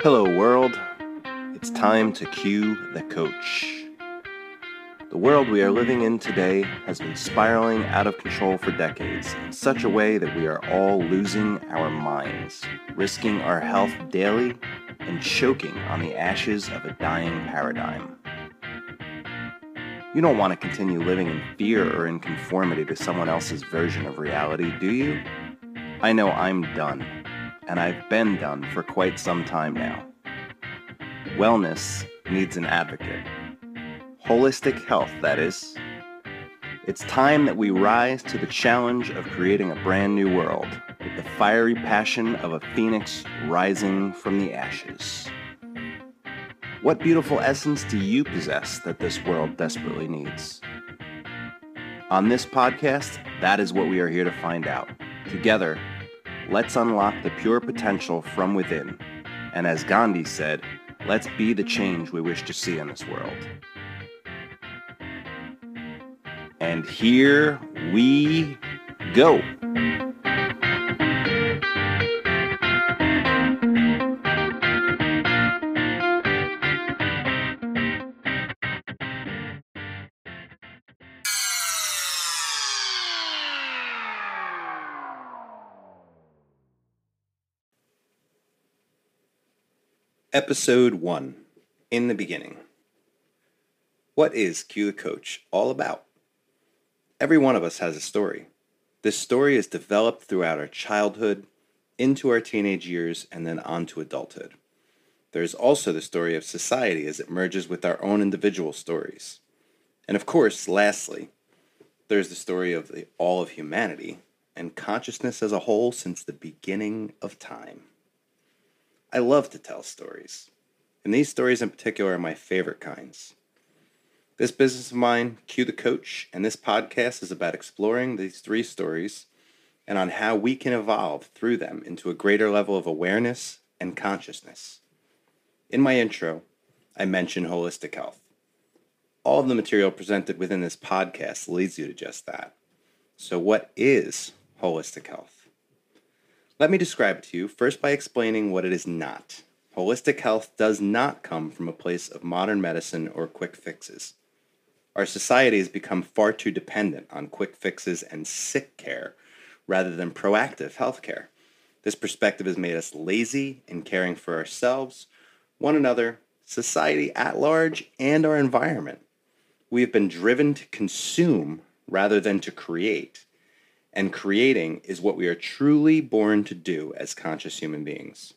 Hello, world. It's time to cue the coach. The world we are living in today has been spiraling out of control for decades in such a way that we are all losing our minds, risking our health daily, and choking on the ashes of a dying paradigm. You don't want to continue living in fear or in conformity to someone else's version of reality, do you? I know I'm done, and I've been done for quite some time now. Wellness needs an advocate. Holistic health, that is. It's time that we rise to the challenge of creating a brand new world with the fiery passion of a phoenix rising from the ashes. What beautiful essence do you possess that this world desperately needs? On this podcast, that is what we are here to find out. Together, let's unlock the pure potential from within. And as Gandhi said, let's be the change we wish to see in this world. And here we go. Episode 1 In the Beginning. What is Queue the Coach all about? Every one of us has a story. This story is developed throughout our childhood, into our teenage years, and then on to adulthood. There is also the story of society as it merges with our own individual stories. And of course, lastly, there's the story of the all of humanity and consciousness as a whole since the beginning of time. I love to tell stories, and these stories in particular are my favorite kinds. This business of mine, Queue the Coach, and this podcast is about exploring these three stories and on how we can evolve through them into a greater level of awareness and consciousness. In my intro, I mention holistic health. All of the material presented within this podcast leads you to just that. So, what is holistic health? Let me describe it to you first by explaining what it is not. Holistic health does not come from a place of modern medicine or quick fixes. Our society has become far too dependent on quick fixes and sick care rather than proactive health care. This perspective has made us lazy in caring for ourselves, one another, society at large, and our environment. We have been driven to consume rather than to create and creating is what we are truly born to do as conscious human beings.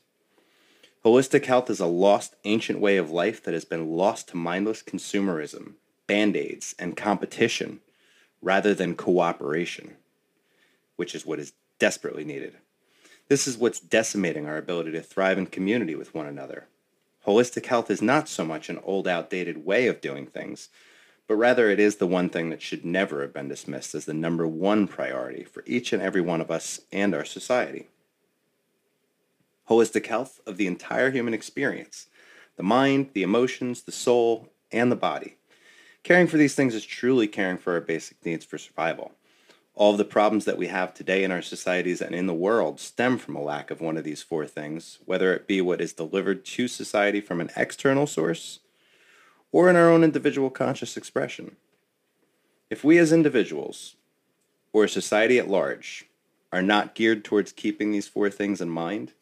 Holistic health is a lost ancient way of life that has been lost to mindless consumerism, band aids, and competition rather than cooperation, which is what is desperately needed. This is what's decimating our ability to thrive in community with one another. Holistic health is not so much an old, outdated way of doing things, but rather it is the one thing that should never have been dismissed as the number one priority for each and every one of us and our society. Holistic health of the entire human experience the mind, the emotions, the soul, and the body. Caring for these things is truly caring for our basic needs for survival. All of the problems that we have today in our societies and in the world stem from a lack of one of these four things, whether it be what is delivered to society from an external source or in our own individual conscious expression. If we as individuals, or society at large, are not geared towards keeping these four things in mind,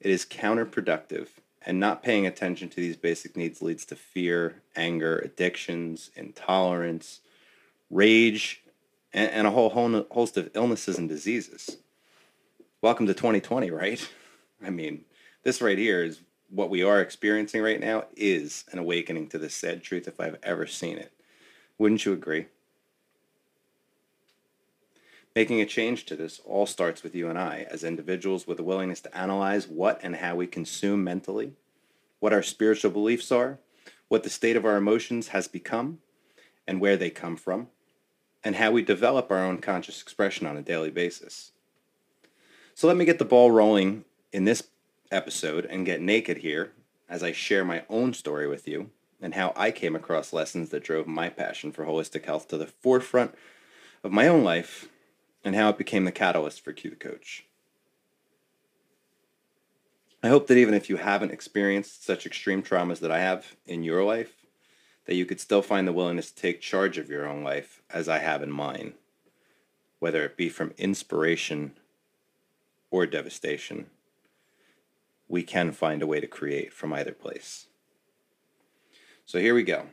it is counterproductive, and not paying attention to these basic needs leads to fear, anger, addictions, intolerance, rage, and, a whole host of illnesses and diseases. Welcome to 2020, right? I mean, this right here is what we are experiencing right now is an awakening to this sad truth if I've ever seen it. Wouldn't you agree? Making a change to this all starts with you and I as individuals with a willingness to analyze what and how we consume mentally, what our spiritual beliefs are, what the state of our emotions has become, and where they come from, and how we develop our own conscious expression on a daily basis. So let me get the ball rolling in this episode and get naked here as I share my own story with you and how I came across lessons that drove my passion for holistic health to the forefront of my own life and how it became the catalyst for Queue the Coach. I hope that even if you haven't experienced such extreme traumas that I have in your life, that you could still find the willingness to take charge of your own life as I have in mine, whether it be from inspiration or devastation. We can find a way to create from either place. So here we go.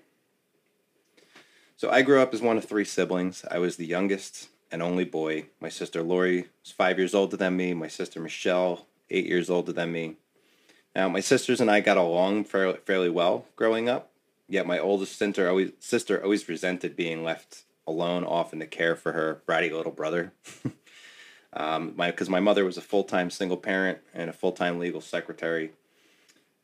So I grew up as one of three siblings. I was the youngest and only boy. My sister Lori was five years older than me. My sister Michelle, eight years older than me. Now, my sisters and I got along fairly, well growing up. Yet my oldest sister always sister always resented being left alone, often to care for her bratty little brother. um, my because my mother was a full time single parent and a full time legal secretary,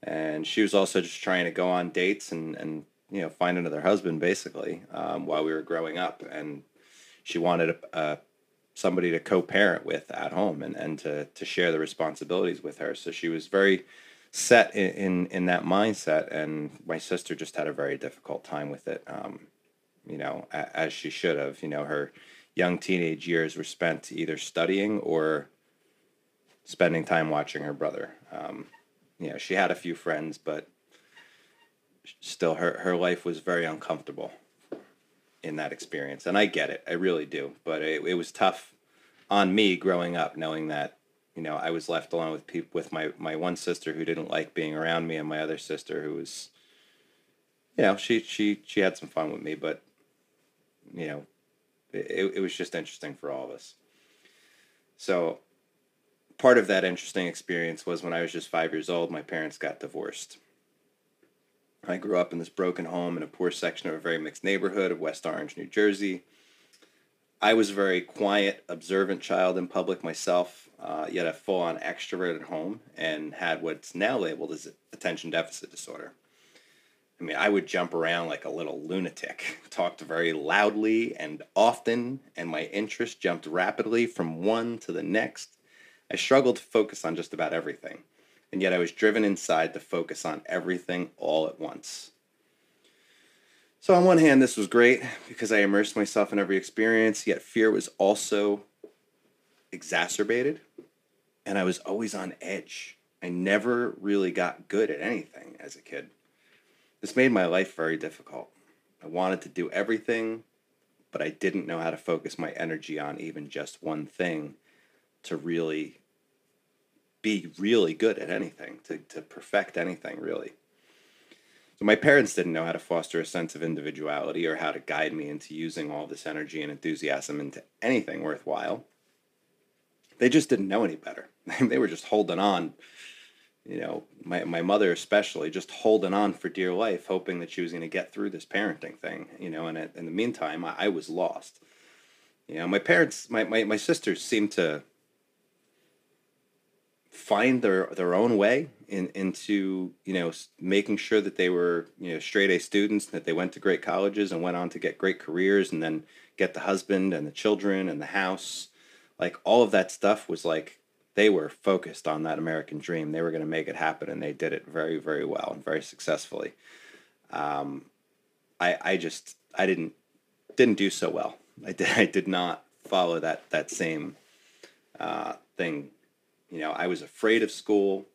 and she was also just trying to go on dates and and you know find another husband basically um, while we were growing up, and she wanted a, a somebody to co-parent with at home and, and to, to share the responsibilities with her. So she was very set in, in, in that mindset. And my sister just had a very difficult time with it. Um, you know, as she should have, you know, her young teenage years were spent either studying or spending time watching her brother. Um, you know, she had a few friends, but still her, her life was very uncomfortable in that experience. And I get it. I really do. But it, it was tough on me growing up knowing that, you know, I was left alone with people, with my, my one sister who didn't like being around me and my other sister who was, you know, she, she, she had some fun with me, but, you know, it, it was just interesting for all of us. So part of that interesting experience was when I was just five years old, my parents got divorced. I grew up in this broken home in a poor section of a very mixed neighborhood of West Orange, New Jersey. I was a very quiet, observant child in public myself, uh, yet a full on extrovert at home and had what's now labeled as attention deficit disorder. I mean, I would jump around like a little lunatic, talked very loudly and often, and my interest jumped rapidly from one to the next. I struggled to focus on just about everything and yet I was driven inside to focus on everything all at once. So, on one hand, this was great because I immersed myself in every experience, yet fear was also exacerbated, and I was always on edge. I never really got good at anything as a kid. This made my life very difficult. I wanted to do everything, but I didn't know how to focus my energy on even just one thing to really be really good at anything, to, to perfect anything, really. So my parents didn't know how to foster a sense of individuality or how to guide me into using all this energy and enthusiasm into anything worthwhile. They just didn't know any better. they were just holding on, you know, my, my mother especially, just holding on for dear life, hoping that she was going to get through this parenting thing, you know, and in the meantime, I, I was lost. You know, my parents, my, my, my sisters seemed to find their their own way in, into you know making sure that they were you know straight A students that they went to great colleges and went on to get great careers and then get the husband and the children and the house like all of that stuff was like they were focused on that American dream they were going to make it happen and they did it very very well and very successfully um, I I just I didn't didn't do so well I did I did not follow that that same uh, thing you know, I was afraid of school.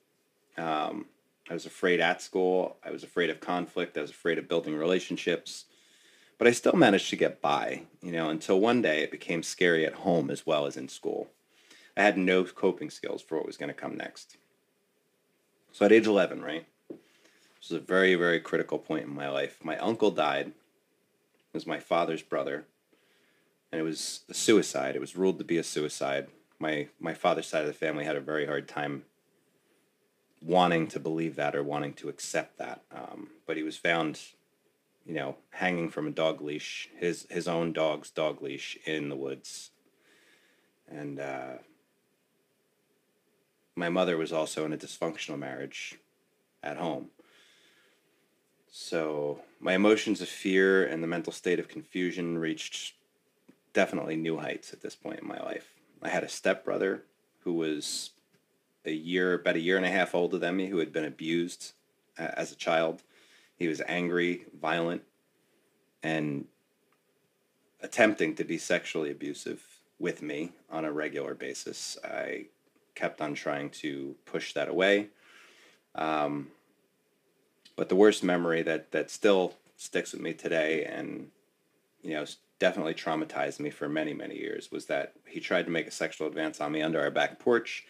Um, I was afraid at school. I was afraid of conflict. I was afraid of building relationships. But I still managed to get by, you know, until one day it became scary at home as well as in school. I had no coping skills for what was going to come next. So at age 11, right? This was a very, very critical point in my life. My uncle died. It was my father's brother. And it was a suicide. It was ruled to be a suicide my my father's side of the family had a very hard time wanting to believe that or wanting to accept that. Um, but he was found, you know, hanging from a dog leash, his his own dog's dog leash in the woods, and uh, my mother was also in a dysfunctional marriage at home. So my emotions of fear and the mental state of confusion reached definitely new heights at this point in my life. I had a stepbrother who was a year, about a year and a half older than me, who had been abused uh, as a child. He was angry, violent, and attempting to be sexually abusive with me on a regular basis. I kept on trying to push that away. Um, but the worst memory that that still sticks with me today, and you know, definitely traumatized me for many many years, was that he tried to make a sexual advance on me under our back porch,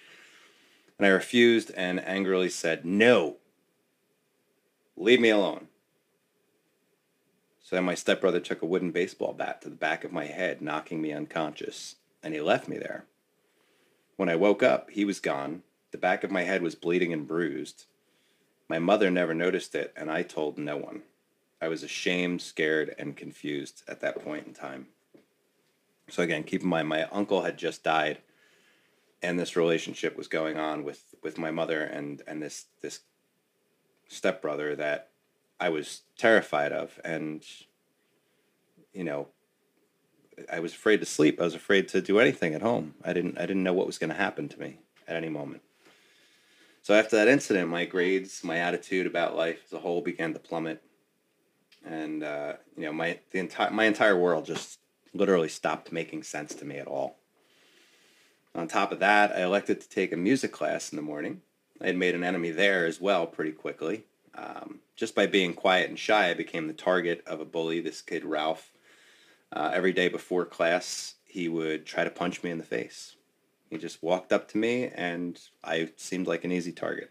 and I refused and angrily said, "No, leave me alone." So then my stepbrother took a wooden baseball bat to the back of my head, knocking me unconscious, and he left me there. When I woke up, he was gone. The back of my head was bleeding and bruised. My mother never noticed it, and I told no one. I was ashamed, scared, and confused at that point in time. So again, keep in mind, my uncle had just died, and this relationship was going on with with my mother and and this this stepbrother that I was terrified of, and you know, I was afraid to sleep. I was afraid to do anything at home. I didn't I didn't know what was going to happen to me at any moment. So after that incident, my grades, my attitude about life as a whole began to plummet, and uh, you know, my the entire my entire world just literally stopped making sense to me at all. On top of that, I elected to take a music class in the morning. I had made an enemy there as well pretty quickly. Um, just by being quiet and shy, I became the target of a bully. This kid, Ralph, uh, every day before class, he would try to punch me in the face. He just walked up to me, and I seemed like an easy target.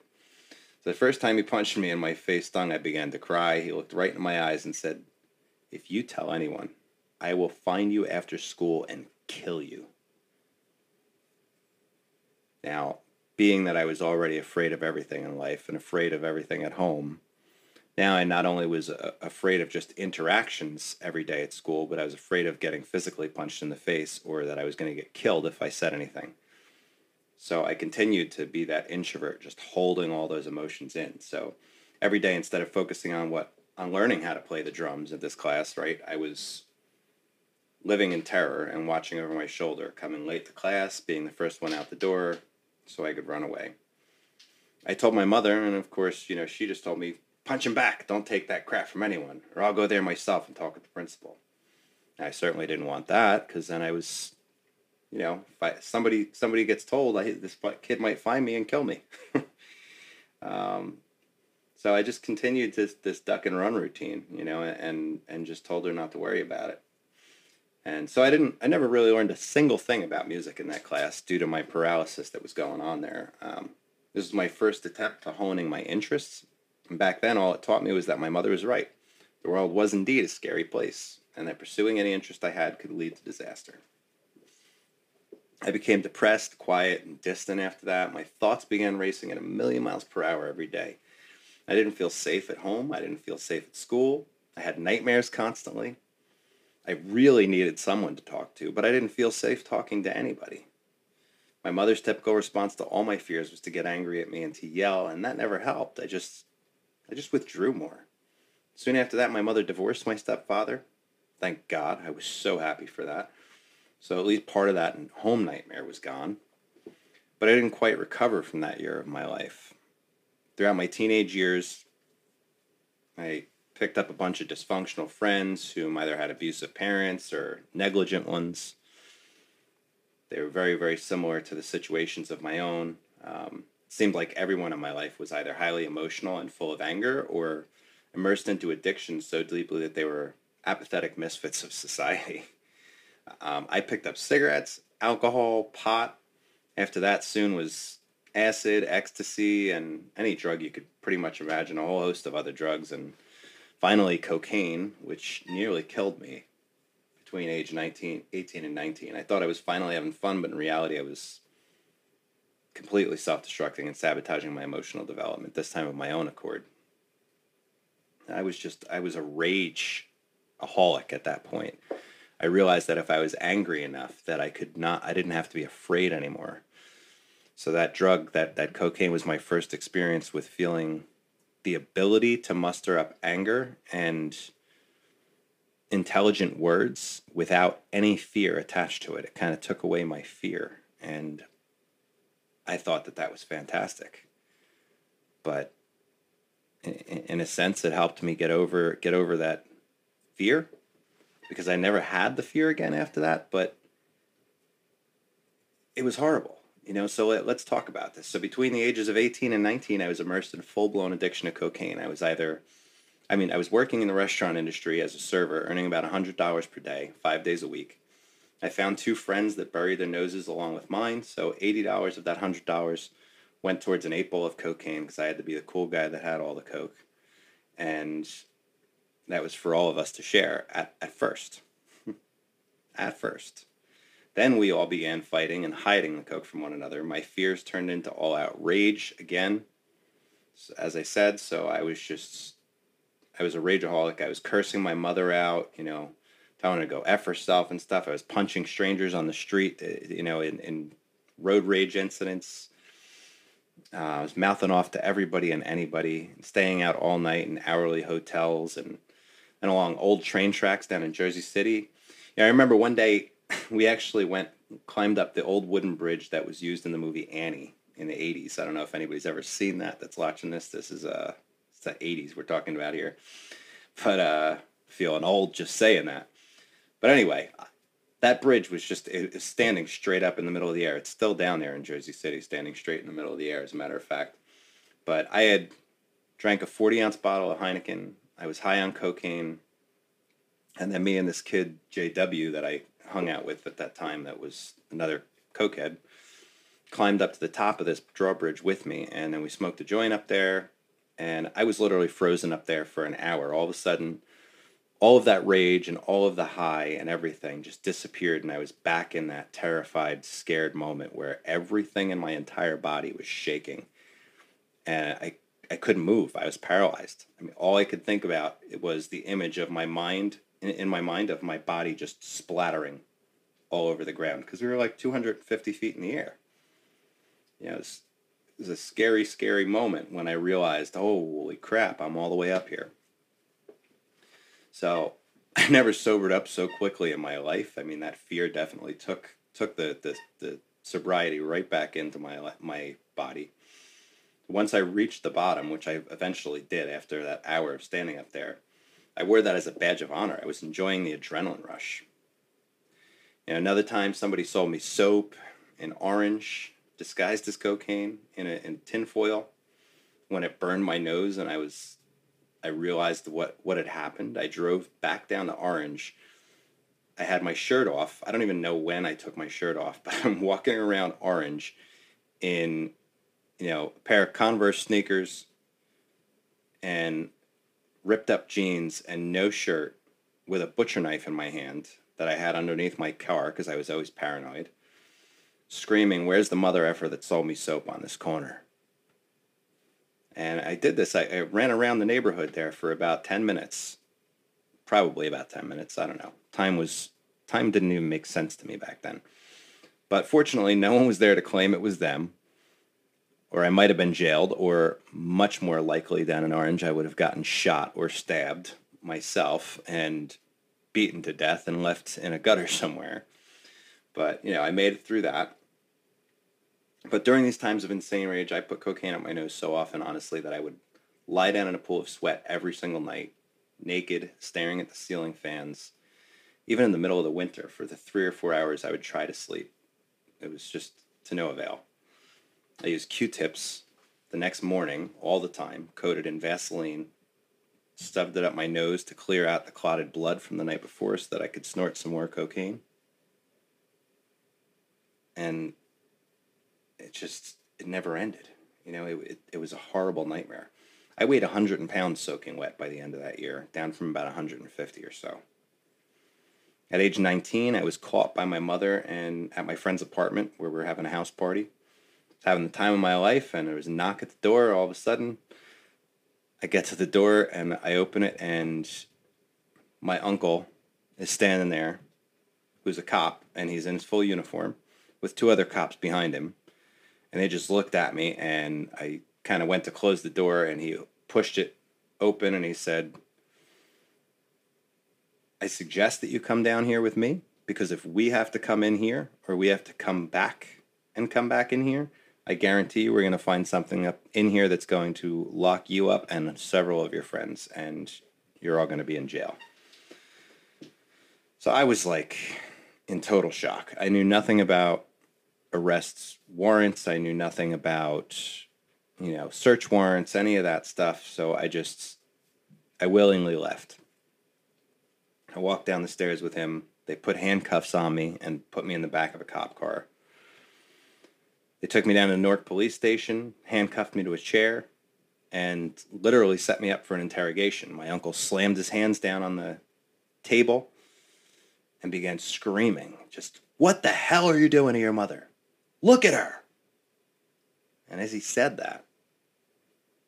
So the first time he punched me and my face stung, I began to cry. He looked right in my eyes and said, If you tell anyone, I will find you after school and kill you. Now, being that I was already afraid of everything in life and afraid of everything at home, now I not only was uh, afraid of just interactions every day at school, but I was afraid of getting physically punched in the face or that I was going to get killed if I said anything. So I continued to be that introvert, just holding all those emotions in. So every day, instead of focusing on what on learning how to play the drums in this class, right, I was living in terror and watching over my shoulder, coming late to class, being the first one out the door, so I could run away. I told my mother, and of course, you know, she just told me, punch him back. Don't take that crap from anyone, or I'll go there myself and talk with the principal. I certainly didn't want that because then I was, you know, if I, somebody somebody gets told I, this kid might find me and kill me. um, so I just continued this this duck and run routine, you know, and and just told her not to worry about it. And so I didn't, I never really learned a single thing about music in that class due to my paralysis that was going on there. Um, this was my first attempt to honing my interests. And back then, all it taught me was that my mother was right. The world was indeed a scary place, and that pursuing any interest I had could lead to disaster. I became depressed, quiet, and distant after that. My thoughts began racing at a million miles per hour every day. I didn't feel safe at home. I didn't feel safe at school. I had nightmares constantly. I really needed someone to talk to, but I didn't feel safe talking to anybody. My mother's typical response to all my fears was to get angry at me and to yell, and that never helped. I just I just withdrew more. Soon after that, my mother divorced my stepfather. Thank God. I was so happy for that. So at least part of that home nightmare was gone. But I didn't quite recover from that year of my life. Throughout my teenage years, I picked up a bunch of dysfunctional friends whom either had abusive parents or negligent ones. They were very, very similar to the situations of my own. Um, seemed like everyone in my life was either highly emotional and full of anger or immersed into addiction so deeply that they were apathetic misfits of society. Um, I picked up cigarettes, alcohol, pot. After that, soon was acid, ecstasy, and any drug you could pretty much imagine, a whole host of other drugs, and Finally, cocaine, which nearly killed me between age 19, 18 and 19. I thought I was finally having fun, but in reality, I was completely self destructing and sabotaging my emotional development, this time of my own accord. I was just, I was a rage aholic at that point. I realized that if I was angry enough that I could not, I didn't have to be afraid anymore. So that drug, that, that cocaine was my first experience with feeling the ability to muster up anger and intelligent words without any fear attached to it. It kind of took away my fear. And I thought that that was fantastic. But in, in a sense, it helped me get over get over that fear because I never had the fear again after that. But it was horrible you know, so let, let's talk about this. So between the ages of 18 and 19, I was immersed in full blown addiction to cocaine. I was either, I mean, I was working in the restaurant industry as a server, earning about $100 per day, five days a week. I found two friends that buried their noses along with mine, so $80 of that $100 went towards an eight ball of cocaine because I had to be the cool guy that had all the coke. And that was for all of us to share at, at first. at first. Then we all began fighting and hiding the coke from one another. My fears turned into all out rage again. As I said, so I was just, I was a rageaholic. I was cursing my mother out, you know, telling her to go F herself and stuff. I was punching strangers on the street, uh, you know, in, in road rage incidents. Uh, I was mouthing off to everybody and anybody, staying out all night in hourly hotels and, and along old train tracks down in Jersey City. Yeah, I remember one day we actually went climbed up the old wooden bridge that was used in the movie Annie in the 80s. I don't know if anybody's ever seen that that's watching this. This is uh it's the 80s we're talking about here. But uh feeling old just saying that. But anyway, that bridge was just it was standing straight up in the middle of the air. It's still down there in Jersey City, standing straight in the middle of the air, as a matter of fact. But I had drank a 40 ounce bottle of Heineken. I was high on cocaine. And then me and this kid, JW, that I hung out with at that time that was another cokehead climbed up to the top of this drawbridge with me and then we smoked a joint up there and i was literally frozen up there for an hour all of a sudden all of that rage and all of the high and everything just disappeared and i was back in that terrified scared moment where everything in my entire body was shaking and i i couldn't move i was paralyzed i mean all i could think about was the image of my mind in, in my mind of my body just splattering all over the ground because we were like 250 feet in the air. You know, it was, it was a scary, scary moment when I realized, oh holy crap, I'm all the way up here. So I never sobered up so quickly in my life. I mean, that fear definitely took took the, the, the sobriety right back into my my body. Once I reached the bottom, which I eventually did after that hour of standing up there, I wore that as a badge of honor. I was enjoying the adrenaline rush. Another time, somebody sold me soap in Orange, disguised as cocaine in a in tinfoil. When it burned my nose, and I was, I realized what what had happened. I drove back down to Orange. I had my shirt off. I don't even know when I took my shirt off, but I'm walking around Orange in, you know, a pair of Converse sneakers and ripped up jeans and no shirt with a butcher knife in my hand that I had underneath my car because I was always paranoid, screaming, Where's the mother effer that sold me soap on this corner? And I did this. I, I, ran around the neighborhood there for about 10 minutes. Probably about 10 minutes. I don't know. Time was time didn't even make sense to me back then. But fortunately, no one was there to claim it was them or I might have been jailed, or much more likely than in Orange, I would have gotten shot or stabbed myself and beaten to death and left in a gutter somewhere. But, you know, I made it through that. But during these times of insane rage, I put cocaine up my nose so often, honestly, that I would lie down in a pool of sweat every single night, naked, staring at the ceiling fans, even in the middle of the winter for the three or four hours I would try to sleep. It was just to no avail. I used Q-tips the next morning all the time, coated in Vaseline, stubbed it up my nose to clear out the clotted blood from the night before so that I could snort some more cocaine. And it just, it never ended. You know, it, it, it was a horrible nightmare. I weighed 100 pounds soaking wet by the end of that year, down from about 150 or so. At age 19, I was caught by my mother and at my friend's apartment where we were having a house party I was having the time of my life, and there was a knock at the door. All of a sudden, I get to the door and I open it, and my uncle is standing there, who's a cop, and he's in his full uniform with two other cops behind him. And they just looked at me, and I kind of went to close the door, and he pushed it open, and he said, I suggest that you come down here with me because if we have to come in here or we have to come back and come back in here, I guarantee you we're going to find something up in here that's going to lock you up and several of your friends, and you're all going to be in jail. So I was like in total shock. I knew nothing about arrest warrants. I knew nothing about, you know, search warrants, any of that stuff. So I just, I willingly left. I walked down the stairs with him. They put handcuffs on me and put me in the back of a cop car. They took me down to Newark police station, handcuffed me to a chair, and literally set me up for an interrogation. My uncle slammed his hands down on the table and began screaming, just, What the hell are you doing to your mother? Look at her. And as he said that,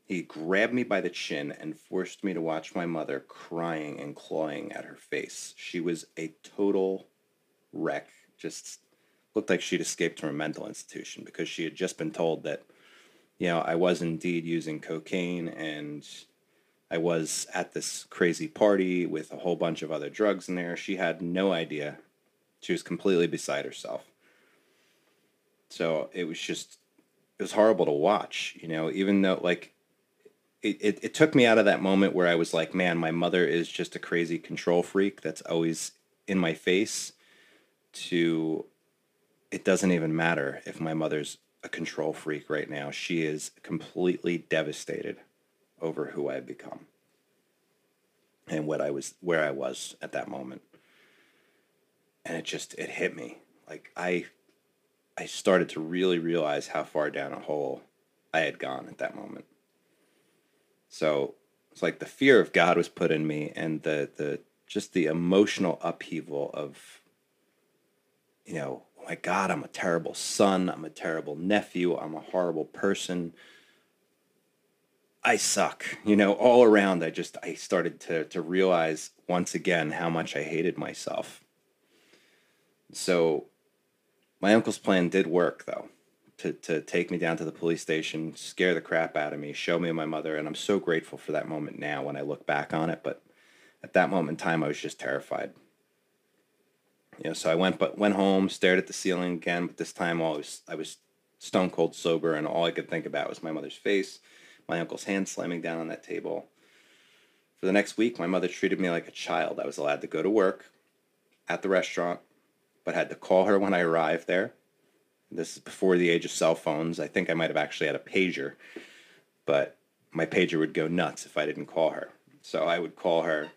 he grabbed me by the chin and forced me to watch my mother crying and clawing at her face. She was a total wreck, just looked like she'd escaped from a mental institution because she had just been told that, you know, I was indeed using cocaine and I was at this crazy party with a whole bunch of other drugs in there. She had no idea. She was completely beside herself. So it was just, it was horrible to watch, you know, even though, like, it, it, it took me out of that moment where I was like, man, my mother is just a crazy control freak that's always in my face to it doesn't even matter if my mother's a control freak right now. She is completely devastated over who I've become and what I was where I was at that moment. And it just it hit me. Like I I started to really realize how far down a hole I had gone at that moment. So it's like the fear of God was put in me and the the just the emotional upheaval of you know oh my God, I'm a terrible son. I'm a terrible nephew. I'm a horrible person. I suck. You know, all around, I just, I started to, to realize once again how much I hated myself. So my uncle's plan did work, though, to, to take me down to the police station, scare the crap out of me, show me my mother. And I'm so grateful for that moment now when I look back on it. But at that moment in time, I was just terrified. You know, so I went but went home, stared at the ceiling again, but this time I was I was stone cold sober, and all I could think about was my mother's face, my uncle's hand slamming down on that table. For the next week, my mother treated me like a child. I was allowed to go to work at the restaurant, but had to call her when I arrived there. This is before the age of cell phones. I think I might have actually had a pager, but my pager would go nuts if I didn't call her. So I would call her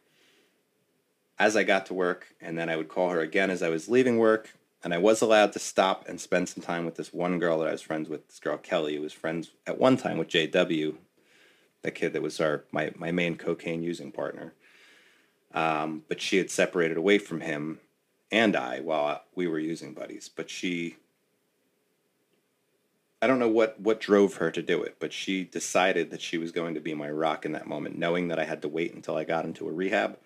as I got to work, and then I would call her again as I was leaving work. And I was allowed to stop and spend some time with this one girl that I was friends with, this girl Kelly, who was friends at one time with JW, the kid that was our my, my main cocaine using partner. Um, but she had separated away from him and I while we were using buddies. But she, I don't know what what drove her to do it, but she decided that she was going to be my rock in that moment, knowing that I had to wait until I got into a rehab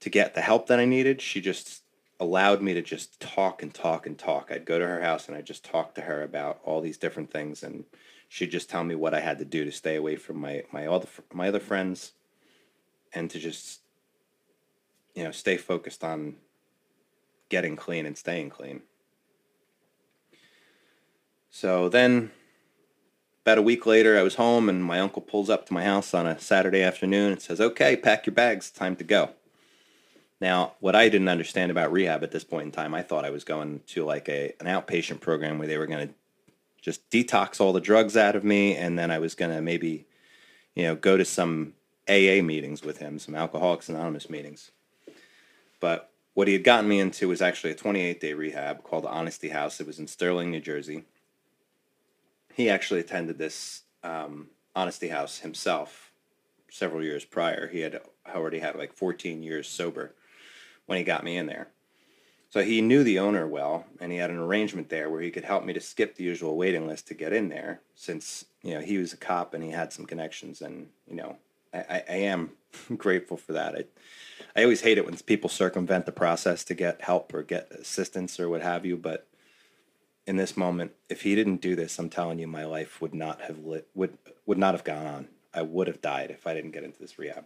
to get the help that I needed. She just allowed me to just talk and talk and talk. I'd go to her house and I'd just talk to her about all these different things, and she'd just tell me what I had to do to stay away from my my other my other friends, and to just you know stay focused on getting clean and staying clean. So then about a week later, I was home and my uncle pulls up to my house on a Saturday afternoon and says, Okay, pack your bags, time to go. Now, what I didn't understand about rehab at this point in time, I thought I was going to like a an outpatient program where they were going to just detox all the drugs out of me, and then I was going to maybe, you know, go to some AA meetings with him, some Alcoholics Anonymous meetings. But what he had gotten me into was actually a 28 day rehab called Honesty House. It was in Stirling, New Jersey. He actually attended this um, Honesty House himself several years prior. He had already had like 14 years sober when he got me in there. So he knew the owner well, and he had an arrangement there where he could help me to skip the usual waiting list to get in there, since you know he was a cop and he had some connections, and you know I, I, I am grateful for that. I, I always hate it when people circumvent the process to get help or get assistance or what have you, but in this moment, if he didn't do this, I'm telling you, my life would not have lit would would not have gone on. I would have died if I didn't get into this rehab.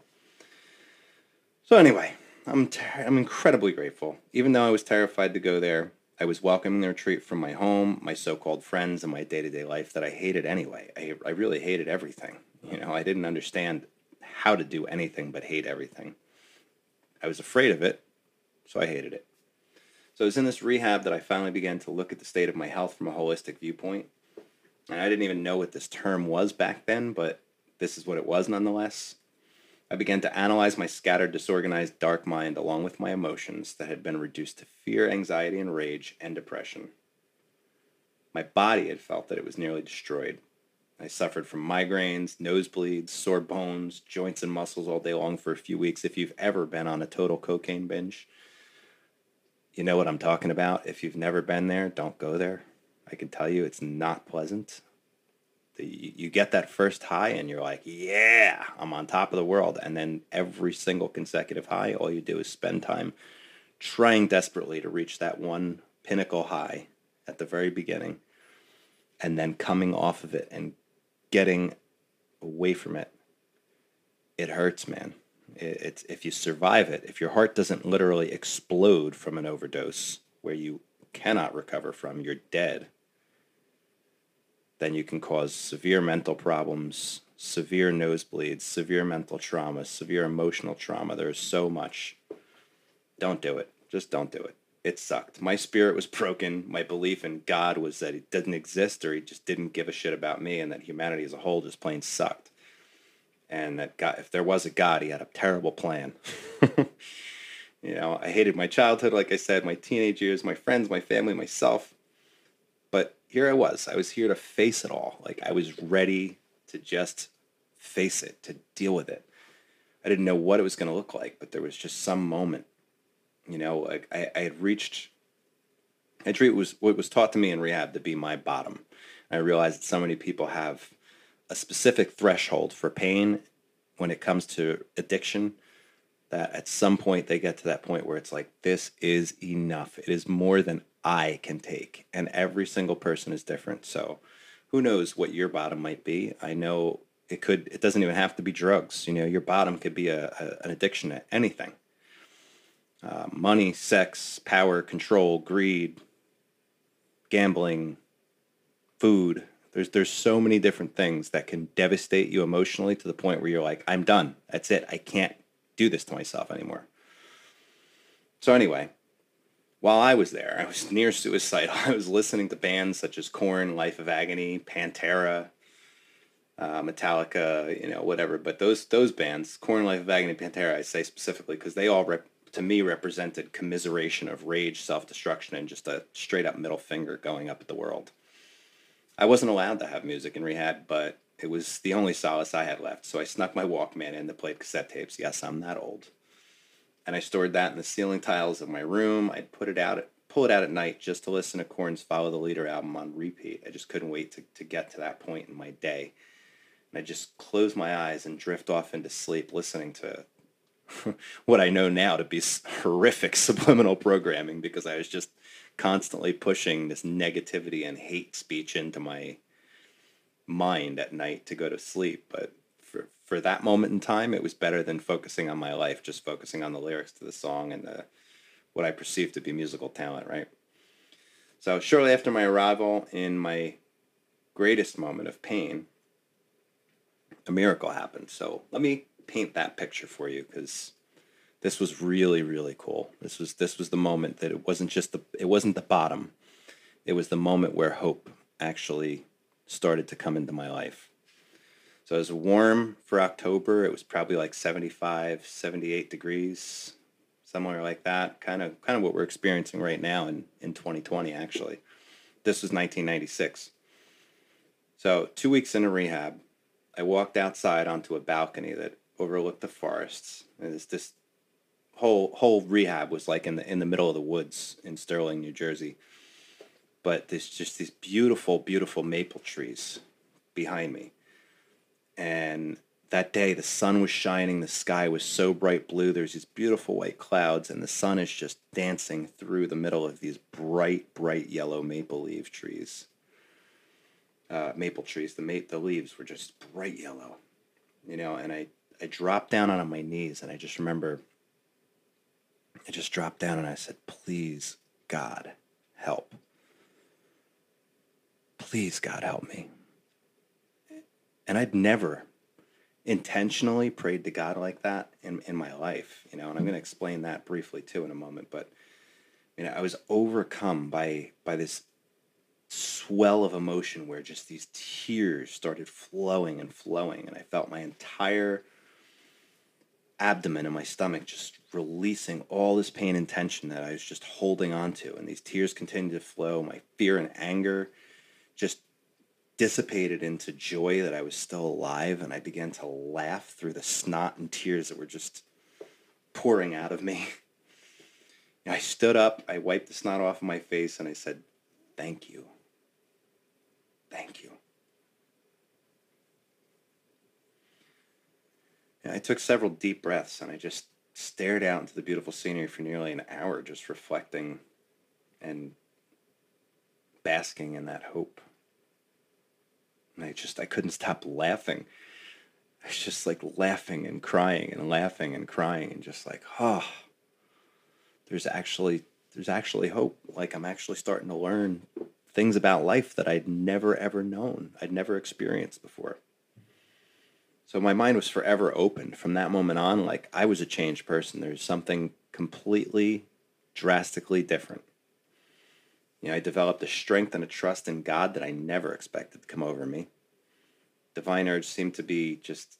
So anyway, I'm ter- I'm incredibly grateful. Even though I was terrified to go there, I was welcoming the retreat from my home, my so-called friends, and my day-to-day life that I hated anyway. I I really hated everything. You know, I didn't understand how to do anything but hate everything. I was afraid of it, so I hated it. So it was in this rehab that I finally began to look at the state of my health from a holistic viewpoint. And I didn't even know what this term was back then, but this is what it was nonetheless. I began to analyze my scattered, disorganized, dark mind along with my emotions that had been reduced to fear, anxiety, and rage and depression. My body had felt that it was nearly destroyed. I suffered from migraines, nosebleeds, sore bones, joints, and muscles all day long for a few weeks. If you've ever been on a total cocaine binge, you know what I'm talking about. If you've never been there, don't go there. I can tell you it's not pleasant. You get that first high and you're like, yeah, I'm on top of the world. And then every single consecutive high, all you do is spend time trying desperately to reach that one pinnacle high at the very beginning and then coming off of it and getting away from it. It hurts, man it's if you survive it, if your heart doesn't literally explode from an overdose where you cannot recover from, you're dead. Then you can cause severe mental problems, severe nosebleeds, severe mental trauma, severe emotional trauma. There's so much. Don't do it. Just don't do it. It sucked. My spirit was broken. My belief in God was that he didn't exist or he just didn't give a shit about me and that humanity as a whole just plain sucked and that God, if there was a God, he had a terrible plan. you know, I hated my childhood, like I said, my teenage years, my friends, my family, myself. But here I was. I was here to face it all. Like I was ready to just face it, to deal with it. I didn't know what it was going to look like, but there was just some moment. You know, like I, I had reached. I treat was what was taught to me in rehab to be my bottom. I realized that so many people have a specific threshold for pain when it comes to addiction that at some point they get to that point where it's like this is enough it is more than i can take and every single person is different so who knows what your bottom might be i know it could it doesn't even have to be drugs you know your bottom could be a, a an addiction to anything uh, money sex power control greed gambling food there's there's so many different things that can devastate you emotionally to the point where you're like, I'm done. That's it. I can't do this to myself anymore. So anyway, while I was there, I was near suicidal. I was listening to bands such as Korn, Life of Agony, Pantera, uh, Metallica, you know, whatever. But those those bands, Korn Life of Agony, Pantera, I say specifically because they all rep- to me represented commiseration of rage, self destruction, and just a straight up middle finger going up at the world. I wasn't allowed to have music in rehab, but it was the only solace I had left. So I snuck my Walkman in that played cassette tapes. Yes, I'm that old. And I stored that in the ceiling tiles of my room. I'd put it out, pull it out at night just to listen to Korn's Follow the Leader album on repeat. I just couldn't wait to, to get to that point in my day. And I just close my eyes and drift off into sleep listening to what I know now to be horrific subliminal programming because I was just constantly pushing this negativity and hate speech into my mind at night to go to sleep. But for, for that moment in time, it was better than focusing on my life, just focusing on the lyrics to the song and the, what I perceived to be musical talent, right? So shortly after my arrival in my greatest moment of pain, a miracle happened. So let me paint that picture for you because this was really really cool. This was this was the moment that it wasn't just the it wasn't the bottom. It was the moment where hope actually started to come into my life. So it was warm for October. It was probably like 75, 78 degrees, somewhere like that. Kind of kind of what we're experiencing right now in, in 2020 actually. This was 1996. So, 2 weeks into rehab, I walked outside onto a balcony that overlooked the forests. And it's this whole whole rehab was like in the in the middle of the woods in Stirling, New Jersey. But there's just these beautiful, beautiful maple trees behind me. And that day the sun was shining, the sky was so bright blue, there's these beautiful white clouds, and the sun is just dancing through the middle of these bright, bright yellow maple leaf trees. Uh, maple trees, the ma- the leaves were just bright yellow, you know, and I, I dropped down on my knees and I just remember I just dropped down and I said, Please, God, help. Please, God, help me. And I'd never intentionally prayed to God like that in, in my life, you know, and I'm going to explain that briefly too in a moment. But You know, I was overcome by by this swell of emotion where just these tears started flowing and flowing and I felt my entire abdomen and my stomach just releasing all this pain and tension that I was just holding on to. And these tears continued to flow. My fear and anger just dissipated into joy that I was still alive. And I began to laugh through the snot and tears that were just pouring out of me. And I stood up, I wiped the snot off of my face, and I said, Thank you. Thank you. And I took several deep breaths and I just stared out into the beautiful scenery for nearly an hour, just reflecting and basking in that hope. And I just, I couldn't stop laughing. I was just like laughing and crying and laughing and crying and just like, oh, there's actually, there's actually hope. Like I'm actually starting to learn things about life that I'd never ever known, I'd never experienced before. So my mind was forever open from that moment on. Like I was a changed person. There's something completely, drastically different. You know, I developed a strength and a trust in God that I never expected to come over me. Divine urge seemed to be just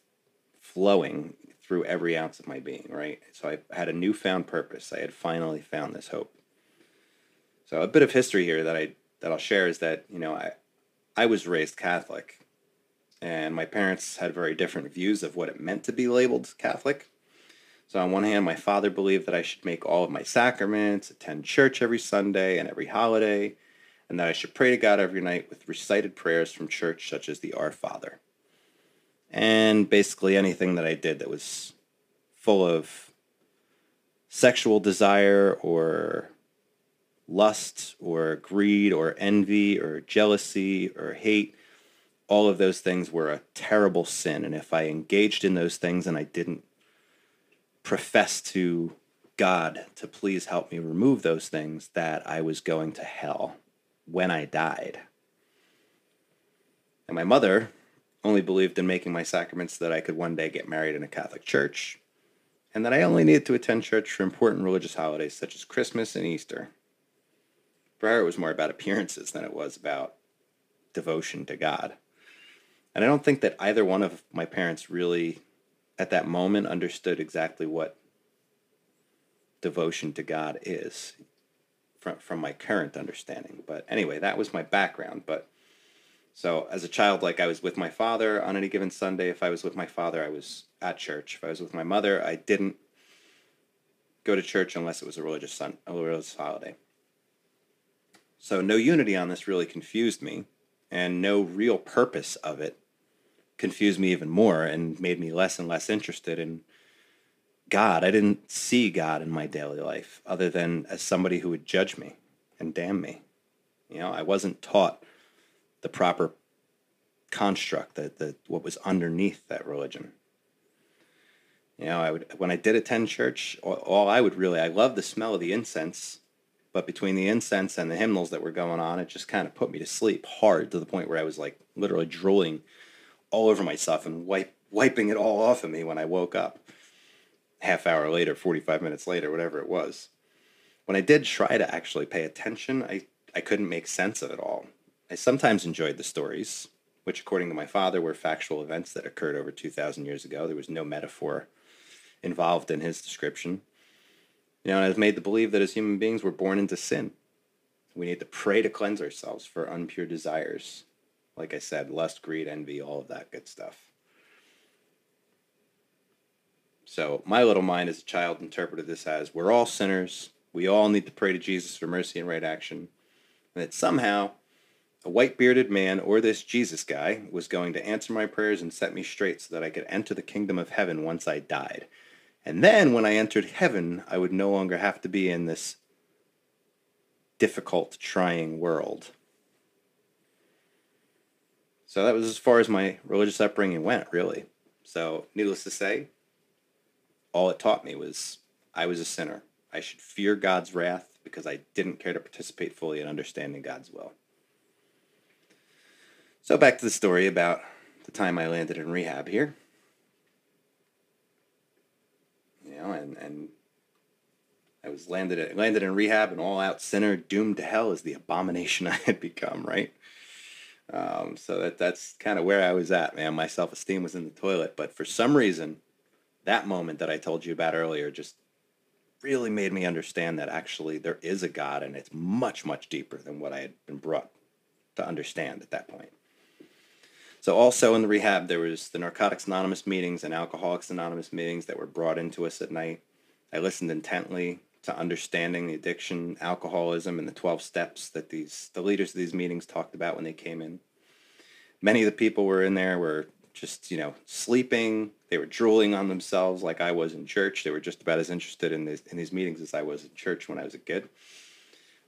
flowing through every ounce of my being, right? So I had a newfound purpose. I had finally found this hope. So a bit of history here that I that I'll share is that, you know, I I was raised Catholic and my parents had very different views of what it meant to be labeled Catholic. So, on one hand, my father believed that I should make all of my sacraments, attend church every Sunday and every holiday, and that I should pray to God every night with recited prayers from church, such as the Our Father. And basically anything that I did that was full of sexual desire or lust or greed or envy or jealousy or hate all of those things were a terrible sin. And if I engaged in those things and I didn't profess to God to please help me remove those things, that I was going to hell when I died. And my mother only believed in making my sacraments so that I could one day get married in a Catholic church, and that I only needed to attend church for important religious holidays such as Christmas and Easter. For her, it was more about appearances than it was about devotion to God. And I don't think that either one of my parents really, at that moment, understood exactly what devotion to God is from, from my current understanding. But anyway, that was my background. But so as a child, like I was with my father on any given Sunday. If I was with my father, I was at church. If I was with my mother, I didn't go to church unless it was a religious sun, a religious holiday. So no unity on this really confused me and no real purpose of it confused me even more and made me less and less interested in God. I didn't see God in my daily life other than as somebody who would judge me and damn me. You know, I wasn't taught the proper construct that the what was underneath that religion. You know, I would when I did attend church, all, all I would really I loved the smell of the incense but between the incense and the hymnals that were going on, it just kind of put me to sleep hard to the point where I was like literally drooling all over myself and wipe, wiping it all off of me when I woke up. Half hour later, 45 minutes later, whatever it was. When I did try to actually pay attention, I, I couldn't make sense of it all. I sometimes enjoyed the stories, which, according to my father, were factual events that occurred over 2,000 years ago. There was no metaphor involved in his description. You know, and I was made to believe that as human beings, we're born into sin. We need to pray to cleanse ourselves for unpure desires. Like I said, lust, greed, envy, all of that good stuff. So my little mind as a child interpreted this as we're all sinners. We all need to pray to Jesus for mercy and right action. And that somehow a white bearded man or this Jesus guy was going to answer my prayers and set me straight so that I could enter the kingdom of heaven once I died. And then when I entered heaven, I would no longer have to be in this difficult, trying world. So that was as far as my religious upbringing went, really. So, needless to say, all it taught me was I was a sinner. I should fear God's wrath because I didn't care to participate fully in understanding God's will. So, back to the story about the time I landed in rehab here. You know, and and I was landed landed in rehab, an all out sinner, doomed to hell as the abomination I had become. Right. Um, so that that's kind of where I was at, man. My self esteem was in the toilet, but for some reason, that moment that I told you about earlier just really made me understand that actually there is a God, and it's much much deeper than what I had been brought to understand at that point. So also in the rehab, there was the Narcotics Anonymous meetings and Alcoholics Anonymous meetings that were brought into us at night. I listened intently to understanding the addiction, alcoholism, and the 12 steps that these the leaders of these meetings talked about when they came in. Many of the people were in there were just, you know, sleeping. They were drooling on themselves like I was in church. They were just about as interested in, this, in these meetings as I was in church when I was a kid.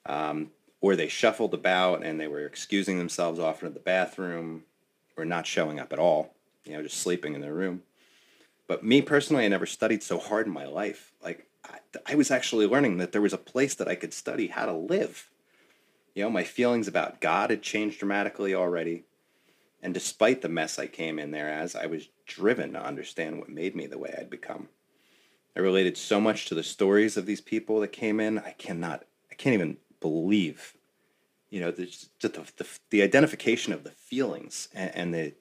Um, or they shuffled about and they were excusing themselves off into the bathroom or not showing up at all, you know, just sleeping in their room. But me personally, I never studied so hard in my life. Like, I, was actually learning that there was a place that I could study how to live. You know, my feelings about God had changed dramatically already. And despite the mess I came in there as, I was driven to understand what made me the way I'd become. I related so much to the stories of these people that came in. I cannot, I can't even believe you know, the, the, the, the identification of the feelings and, and, the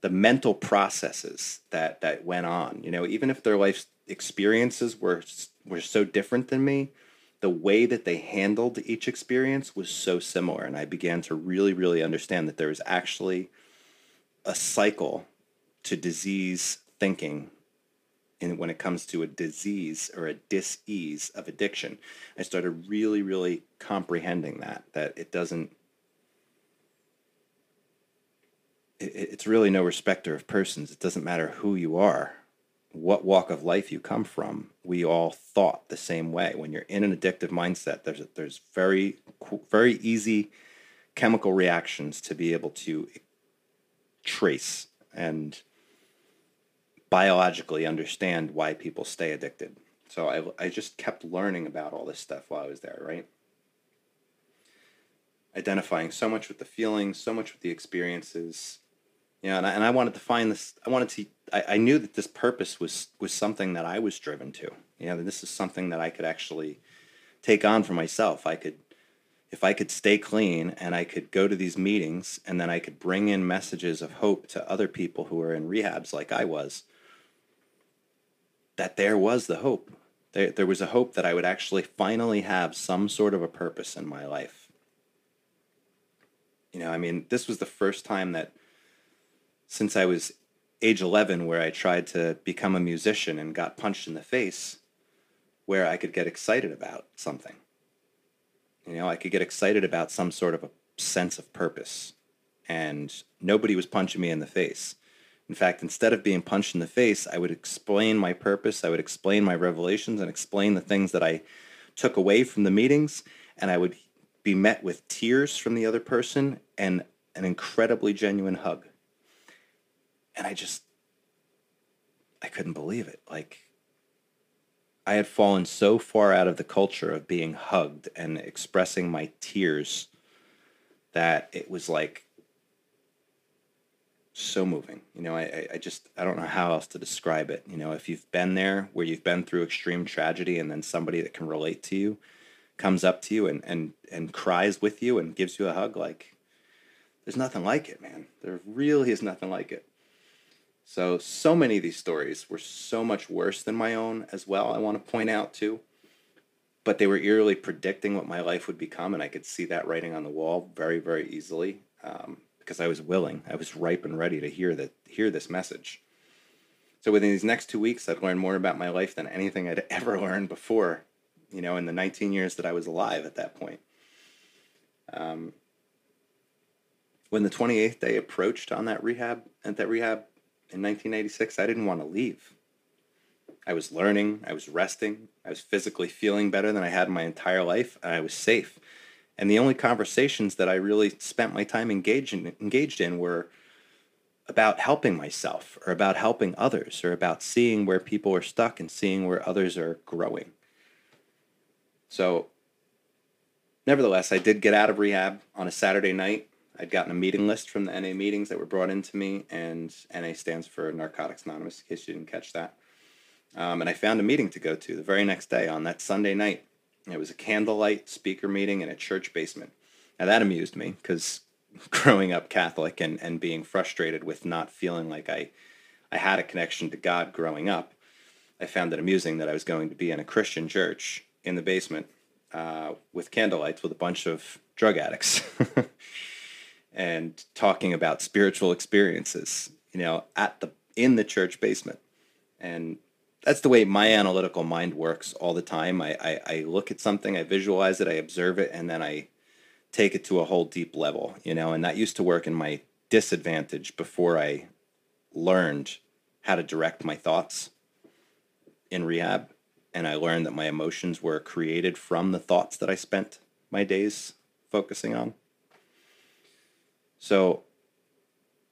the mental processes that that went on. You know, even if their life experiences were were so different than me, the way that they handled each experience was so similar, and I began to really, really understand that there was actually a cycle to disease thinking in when it comes to a disease or a dis-ease of addiction. I started really really comprehending that that it doesn't it, it's really no respecter of persons. It doesn't matter who you are what walk of life you come from we all thought the same way when you're in an addictive mindset there's there's very very easy chemical reactions to be able to trace and biologically understand why people stay addicted. So I, I just kept learning about all this stuff while I was there, right? Identifying so much with the feelings, so much with the experiences. You know, and I, and I wanted to find this, I wanted to, I, I knew that this purpose was, was something that I was driven to. You know, this is something that I could actually take on for myself. I could, if I could stay clean and I could go to these meetings and then I could bring in messages of hope to other people who are in rehabs like I was, that there was the hope. There, there was a hope that I would actually finally have some sort of a purpose in my life. You know, I mean, this was the first time that since I was age 11 where I tried to become a musician and got punched in the face where I could get excited about something. You know, I could get excited about some sort of a sense of purpose. And nobody was punching me in the face. In fact, instead of being punched in the face, I would explain my purpose, I would explain my revelations, and explain the things that I took away from the meetings, and I would be met with tears from the other person and an incredibly genuine hug. And I just, I couldn't believe it. Like, I had fallen so far out of the culture of being hugged and expressing my tears that it was like so moving. You know, I, I just I don't know how else to describe it. You know, if you've been there where you've been through extreme tragedy and then somebody that can relate to you comes up to you and and and cries with you and gives you a hug, like there's nothing like it, man. There really is nothing like it. So so many of these stories were so much worse than my own as well. I want to point out too. But they were eerily predicting what my life would become, and I could see that writing on the wall very, very easily. Um, because I was willing. I was ripe and ready to hear that hear this message. So within these next two weeks, I'd learned more about my life than anything I'd ever learned before. You know, in the 19 years that I was alive at that point. Um, when the 28th day approached on that rehab at that rehab in 1986, I didn't want to leave. I was learning, I was resting, I was physically feeling better than I had my entire life, and I was safe. And the only conversations that I really spent my time engaged in, engaged in were about helping myself or about helping others or about seeing where people are stuck and seeing where others are growing. So, nevertheless, I did get out of rehab on a Saturday night. I'd gotten a meeting list from the NA meetings that were brought into me, and NA stands for Narcotics Anonymous, in case you didn't catch that. Um, and I found a meeting to go to the very next day on that Sunday night. It was a candlelight speaker meeting in a church basement. Now that amused me because growing up Catholic and, and being frustrated with not feeling like I, I had a connection to God growing up, I found it amusing that I was going to be in a Christian church in the basement uh, with candlelights with a bunch of drug addicts and talking about spiritual experiences, you know, at the in the church basement. And that's the way my analytical mind works all the time. I, I, I look at something, I visualize it, I observe it, and then I take it to a whole deep level, you know, and that used to work in my disadvantage before I learned how to direct my thoughts in rehab and I learned that my emotions were created from the thoughts that I spent my days focusing on. So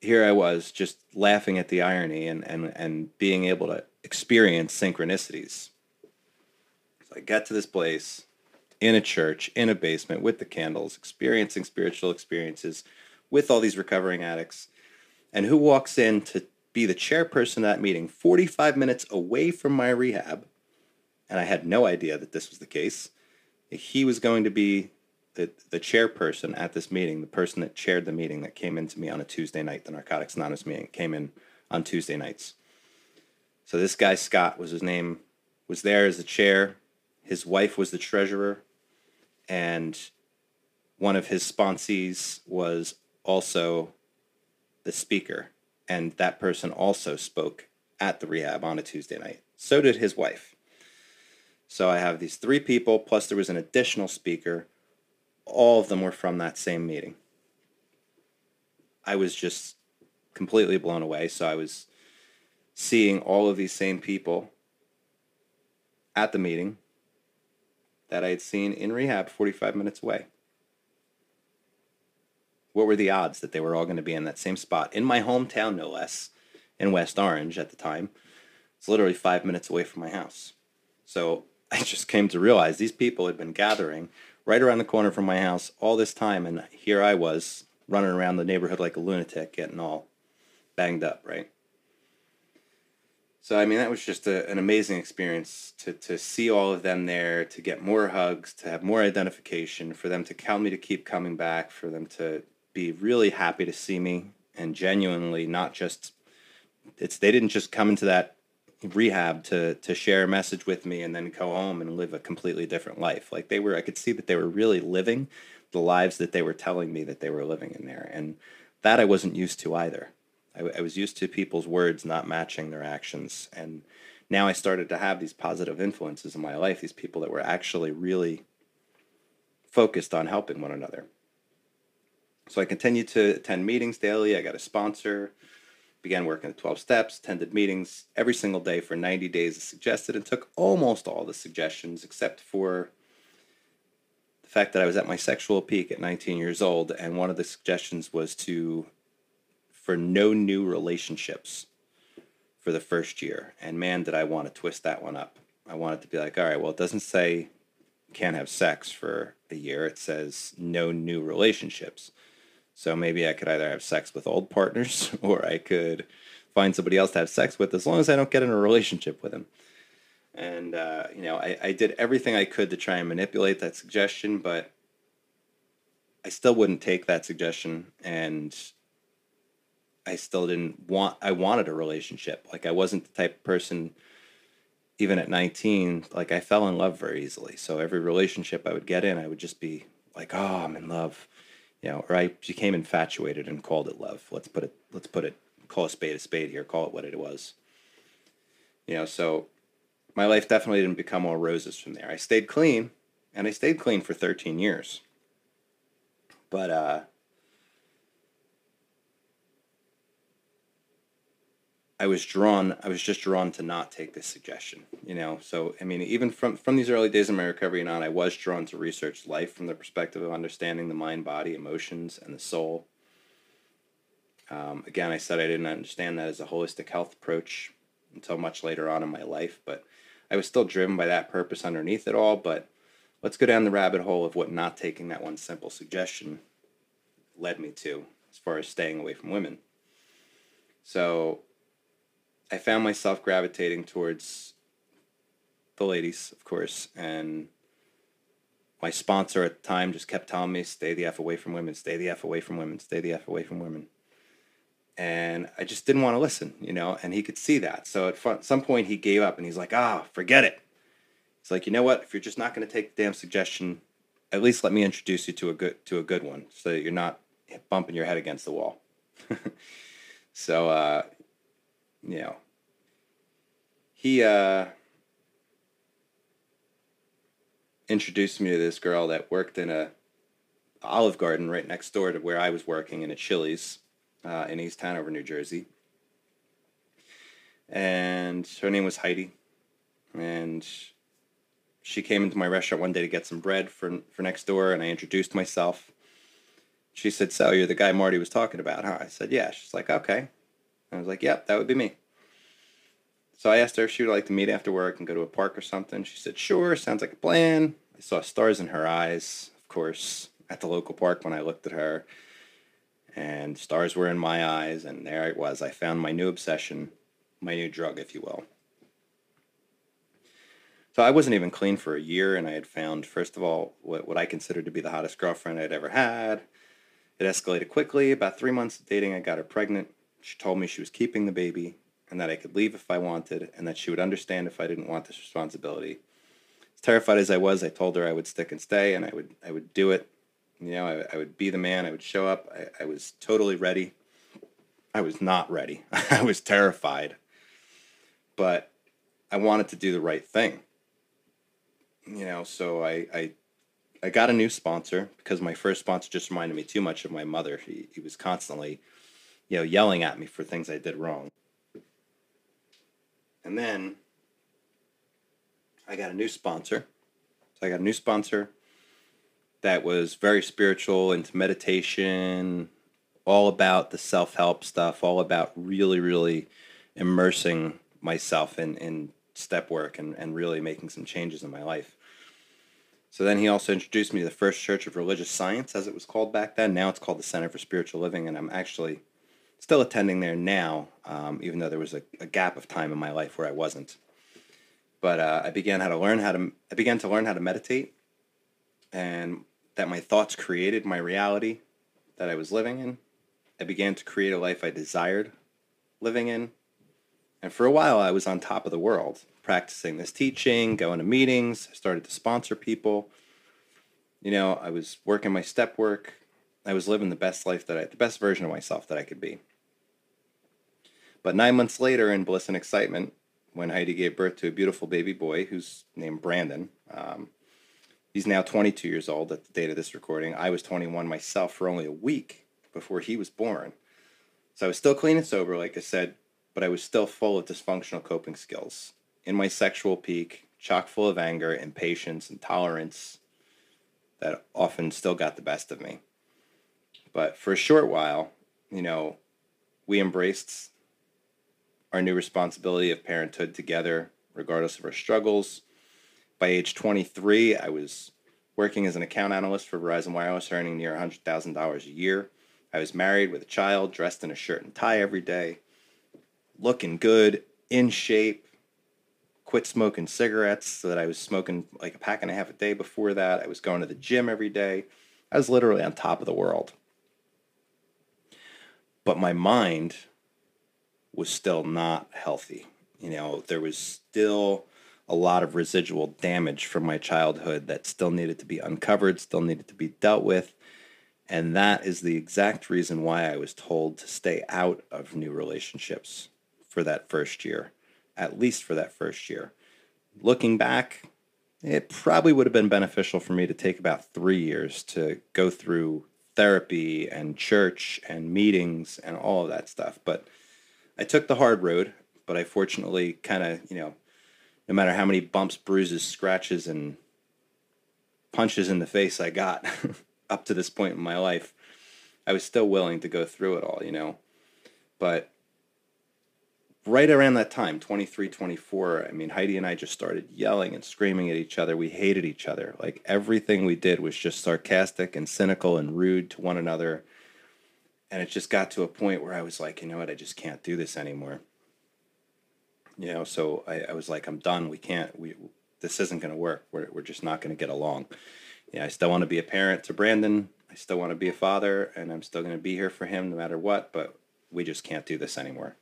here I was just laughing at the irony and, and, and being able to experience synchronicities. So I get to this place in a church, in a basement with the candles, experiencing spiritual experiences with all these recovering addicts. And who walks in to be the chairperson of that meeting 45 minutes away from my rehab? And I had no idea that this was the case. He was going to be the, the chairperson at this meeting, the person that chaired the meeting that came into me on a Tuesday night, the Narcotics Anonymous meeting came in on Tuesday nights. So this guy, Scott, was his name, was there as the chair. His wife was the treasurer. And one of his sponsees was also the speaker. And that person also spoke at the rehab on a Tuesday night. So did his wife. So I have these three people, plus there was an additional speaker all of them were from that same meeting. I was just completely blown away. So I was seeing all of these same people at the meeting that I had seen in rehab 45 minutes away. What were the odds that they were all going to be in that same spot in my hometown, no less, in West Orange at the time? It's literally five minutes away from my house. So I just came to realize these people had been gathering right around the corner from my house all this time, and here I was running around the neighborhood like a lunatic, getting all banged up, right? So I mean, that was just a, an amazing experience to to see all of them there, to get more hugs, to have more identification, for them to tell me to keep coming back, for them to be really happy to see me, and genuinely not just it's they didn't just come into that rehab to to share a message with me and then go home and live a completely different life. Like they were, I could see that they were really living the lives that they were telling me that they were living in there, and that I wasn't used to either. I, I was used to people's words not matching their actions, and now I started to have these positive influences in my life. These people that were actually really focused on helping one another. So I continued to attend meetings daily. I got a sponsor began working the 12 steps, attended meetings every single day for 90 days as suggested, and took almost all the suggestions except for the fact that I was at my sexual peak at 19 years old. And one of the suggestions was to, for no new relationships for the first year. And man, did I want to twist that one up. I wanted to be like, all right, well, it doesn't say can't have sex for a year, it says no new relationships. So maybe I could either have sex with old partners or I could find somebody else to have sex with as long as I don't get in a relationship with him. And, uh, you know, I, I did everything I could to try and manipulate that suggestion, but I still wouldn't take that suggestion. And I still didn't want, I wanted a relationship. Like I wasn't the type of person, even at 19, like I fell in love very easily. So every relationship I would get in, I would just be like, oh, I'm in love you know, or I became infatuated and called it love. Let's put it, let's put it, call a spade a spade here, call it what it was. You know, so my life definitely didn't become all roses from there. I stayed clean, and I stayed clean for 13 years. But uh, I was drawn. I was just drawn to not take this suggestion. You know, so I mean, even from from these early days of my recovery and on, I was drawn to research life from the perspective of understanding the mind, body, emotions, and the soul. Um, again, I said I didn't understand that as a holistic health approach until much later on in my life, but I was still driven by that purpose underneath it all. But let's go down the rabbit hole of what not taking that one simple suggestion led me to, as far as staying away from women. So I found myself gravitating towards the ladies, of course, and my sponsor at the time just kept telling me, "Stay the f away from women. Stay the f away from women. Stay the f away from women." And I just didn't want to listen, you know. And he could see that. So at some point, he gave up, and he's like, "Ah, oh, forget it." He's like, "You know what? If you're just not going to take the damn suggestion, at least let me introduce you to a good to a good one, so that you're not bumping your head against the wall." so, uh, you know, he uh, introduced me to this girl that worked in a Olive Garden right next door to where I was working in a Chili's uh, in East Hanover, New Jersey. And her name was Heidi, and she came into my restaurant one day to get some bread for for next door, and I introduced myself. She said, "So you're the guy Marty was talking about, huh?" I said, "Yeah." She's like, "Okay." I was like, "Yep, that would be me." So I asked her if she would like to meet after work and go to a park or something. She said, sure, sounds like a plan. I saw stars in her eyes, of course, at the local park when I looked at her. And stars were in my eyes, and there it was. I found my new obsession, my new drug, if you will. So I wasn't even clean for a year, and I had found, first of all, what, what I considered to be the hottest girlfriend I'd ever had. It escalated quickly. About three months of dating, I got her pregnant. She told me she was keeping the baby and that I could leave if I wanted, and that she would understand if I didn't want this responsibility. As terrified as I was, I told her I would stick and stay, and I would I would do it. You know, I, I would be the man. I would show up. I, I was totally ready. I was not ready. I was terrified, but I wanted to do the right thing. You know, so I I I got a new sponsor because my first sponsor just reminded me too much of my mother. He, he was constantly, you know, yelling at me for things I did wrong. And then I got a new sponsor. So I got a new sponsor that was very spiritual, into meditation, all about the self help stuff, all about really, really immersing myself in, in step work and, and really making some changes in my life. So then he also introduced me to the First Church of Religious Science, as it was called back then. Now it's called the Center for Spiritual Living, and I'm actually still attending there now, um, even though there was a, a, gap of time in my life where I wasn't. But uh, I began how to learn how to I began to learn how to meditate, and that my thoughts created my reality that I was living in. I began to create a life I desired living in. And for a while, I was on top of the world, practicing this teaching, going to meetings. Started to sponsor people. You know, I was working my step work. I was living the best life that I, the best version of myself that I could be. But nine months later, in bliss and excitement, when Heidi gave birth to a beautiful baby boy who's named Brandon, um, he's now 22 years old at the date of this recording. I was 21 myself for only a week before he was born. So I was still clean and sober, like I said, but I was still full of dysfunctional coping skills. In my sexual peak, chock full of anger, impatience, and tolerance that often still got the best of me. But for a short while, you know, we embraced our new responsibility of parenthood together, regardless of our struggles. By age 23, I was working as an account analyst for Verizon Wireless, earning near $100,000 a year. I was married with a child, dressed in a shirt and tie every day, looking good, in shape, quit smoking cigarettes so that I was smoking like a pack and a half a day before that. I was going to the gym every day. I was literally on top of the world but my mind was still not healthy. You know, there was still a lot of residual damage from my childhood that still needed to be uncovered, still needed to be dealt with. And that is the exact reason why I was told to stay out of new relationships for that first year, at least for that first year. Looking back, it probably would have been beneficial for me to take about three years to go through therapy and church and meetings and all of that stuff. But I took the hard road, but I fortunately kind of, you know, no matter how many bumps, bruises, scratches, and punches in the face I got up to this point in my life, I was still willing to go through it all, you know. But right around that time 23 24 i mean heidi and i just started yelling and screaming at each other. We hated each other. Like everything we did was just sarcastic and cynical and rude to one another and it just got to a point where i was like you know what i just can't do this anymore you know so i, I was like i'm done we can't we this isn't going to work. We're, we're just not going to get along. Yeah, I still want to be a parent to Brandon. I still want to be a father, and I'm still going to be here for him no matter what, but we just can't do this anymore.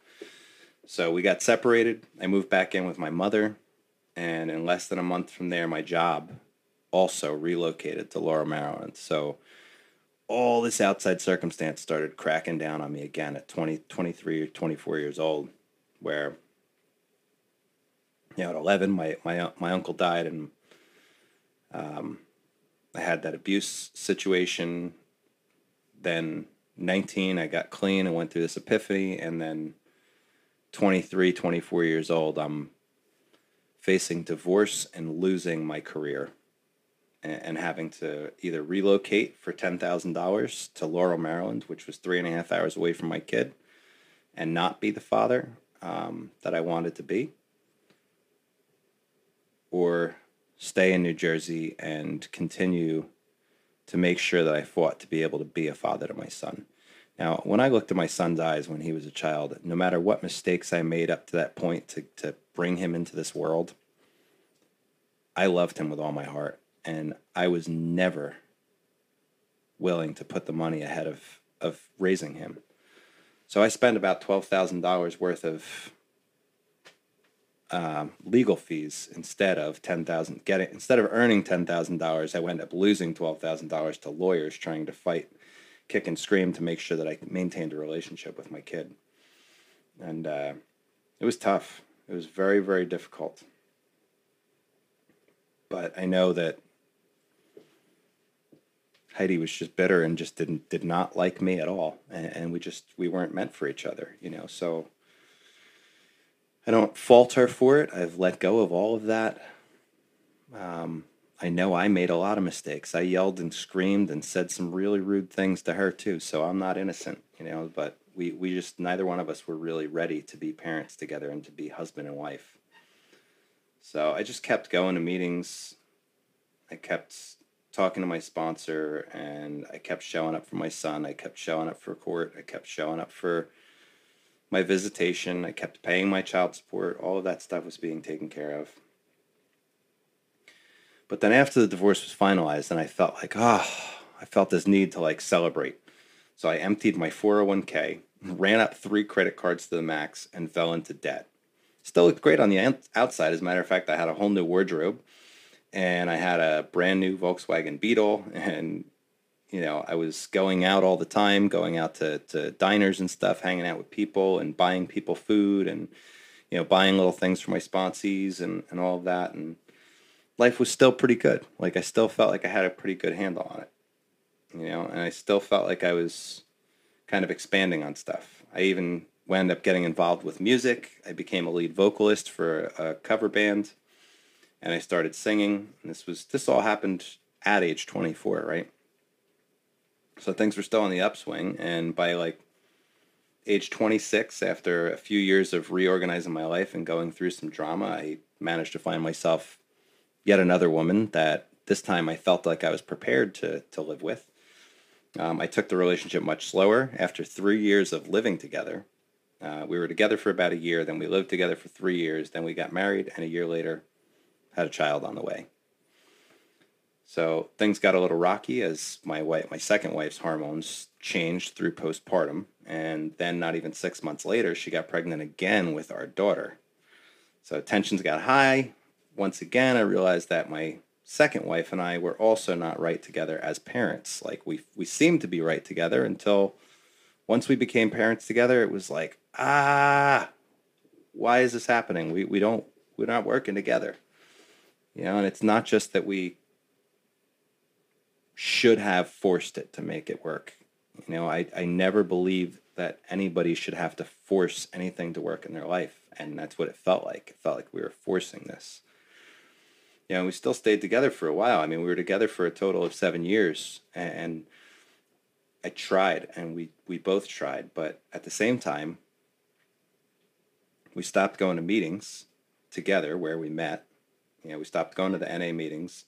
So we got separated. I moved back in with my mother, and in less than a month from there, my job also relocated to Laurel, Maryland. So all this outside circumstance started cracking down on me again at 20, 23 or 24 years old, where, you know, at 11, my, my, my uncle died and um, I had that abuse situation. Then 19, I got clean and went through this epiphany. And then 23, 24 years old, I'm facing divorce and losing my career and, having to either relocate for $10,000 to Laurel, Maryland, which was three and a half hours away from my kid, and not be the father um, that I wanted to be, or stay in New Jersey and continue to make sure that I fought to be able to be a father to my son. Now, when I looked at my son's eyes when he was a child, no matter what mistakes I made up to that point to, to bring him into this world, I loved him with all my heart and I was never willing to put the money ahead of of raising him. So I spent about twelve thousand dollars worth of um, legal fees instead of ten thousand. Getting instead of earning ten thousand dollars, I wound up losing twelve thousand dollars to lawyers trying to fight, kick and scream to make sure that I maintained a relationship with my kid. And uh, it was tough. It was very very difficult. But I know that Heidi was just bitter and just didn't did not like me at all, and, and, we just we weren't meant for each other, you know. So I don't fault her for it. I've let go of all of that. Um, I know I made a lot of mistakes. I yelled and screamed and said some really rude things to her too. So I'm not innocent, you know. But we we just neither one of us were really ready to be parents together and to be husband and wife. So I just kept going to meetings. I kept talking to my sponsor and I kept showing up for my son. I kept showing up for court. I kept showing up for my visitation. I kept paying my child support. All of that stuff was being taken care of. But then after the divorce was finalized, and I felt like, oh, I felt this need to like celebrate. So I emptied my 401k, ran up three credit cards to the max, and fell into debt. Still looked great on the outside. As a matter of fact, I had a whole new wardrobe and I had a brand new Volkswagen Beetle, and you know I was going out all the time, going out to, to diners and stuff, hanging out with people, and buying people food, and you know buying little things for my sponsees and and all of that, and life was still pretty good. Like I still felt like I had a pretty good handle on it, you know, and I still felt like I was kind of expanding on stuff. I even wound up getting involved with music. I became a lead vocalist for a cover band and I started singing. And this was this all happened at age 24, right? So things were still on the upswing, and by like age 26, after a few years of reorganizing my life and going through some drama, I managed to find myself yet another woman that this time I felt like I was prepared to to live with. Um, I took the relationship much slower. After three years of living together, uh, we were together for about a year. Then we lived together for three years. Then we got married, and a year later, had a child on the way. So things got a little rocky as my wife, my second wife's hormones changed through postpartum, and then not even six months later, she got pregnant again with our daughter. So tensions got high. Once again, I realized that my second wife and I were also not right together as parents. Like we we seemed to be right together until once we became parents together, it was like, ah, why is this happening? We we don't we're not working together. You know, and it's not just that we should have forced it to make it work. You know, I, I never believed that anybody should have to force anything to work in their life. And that's what it felt like. It felt like we were forcing this. You know, we still stayed together for a while. I mean, we were together for a total of seven years. And I tried, and we, we both tried. But at the same time, we stopped going to meetings together where we met you know, we stopped going to the NA meetings.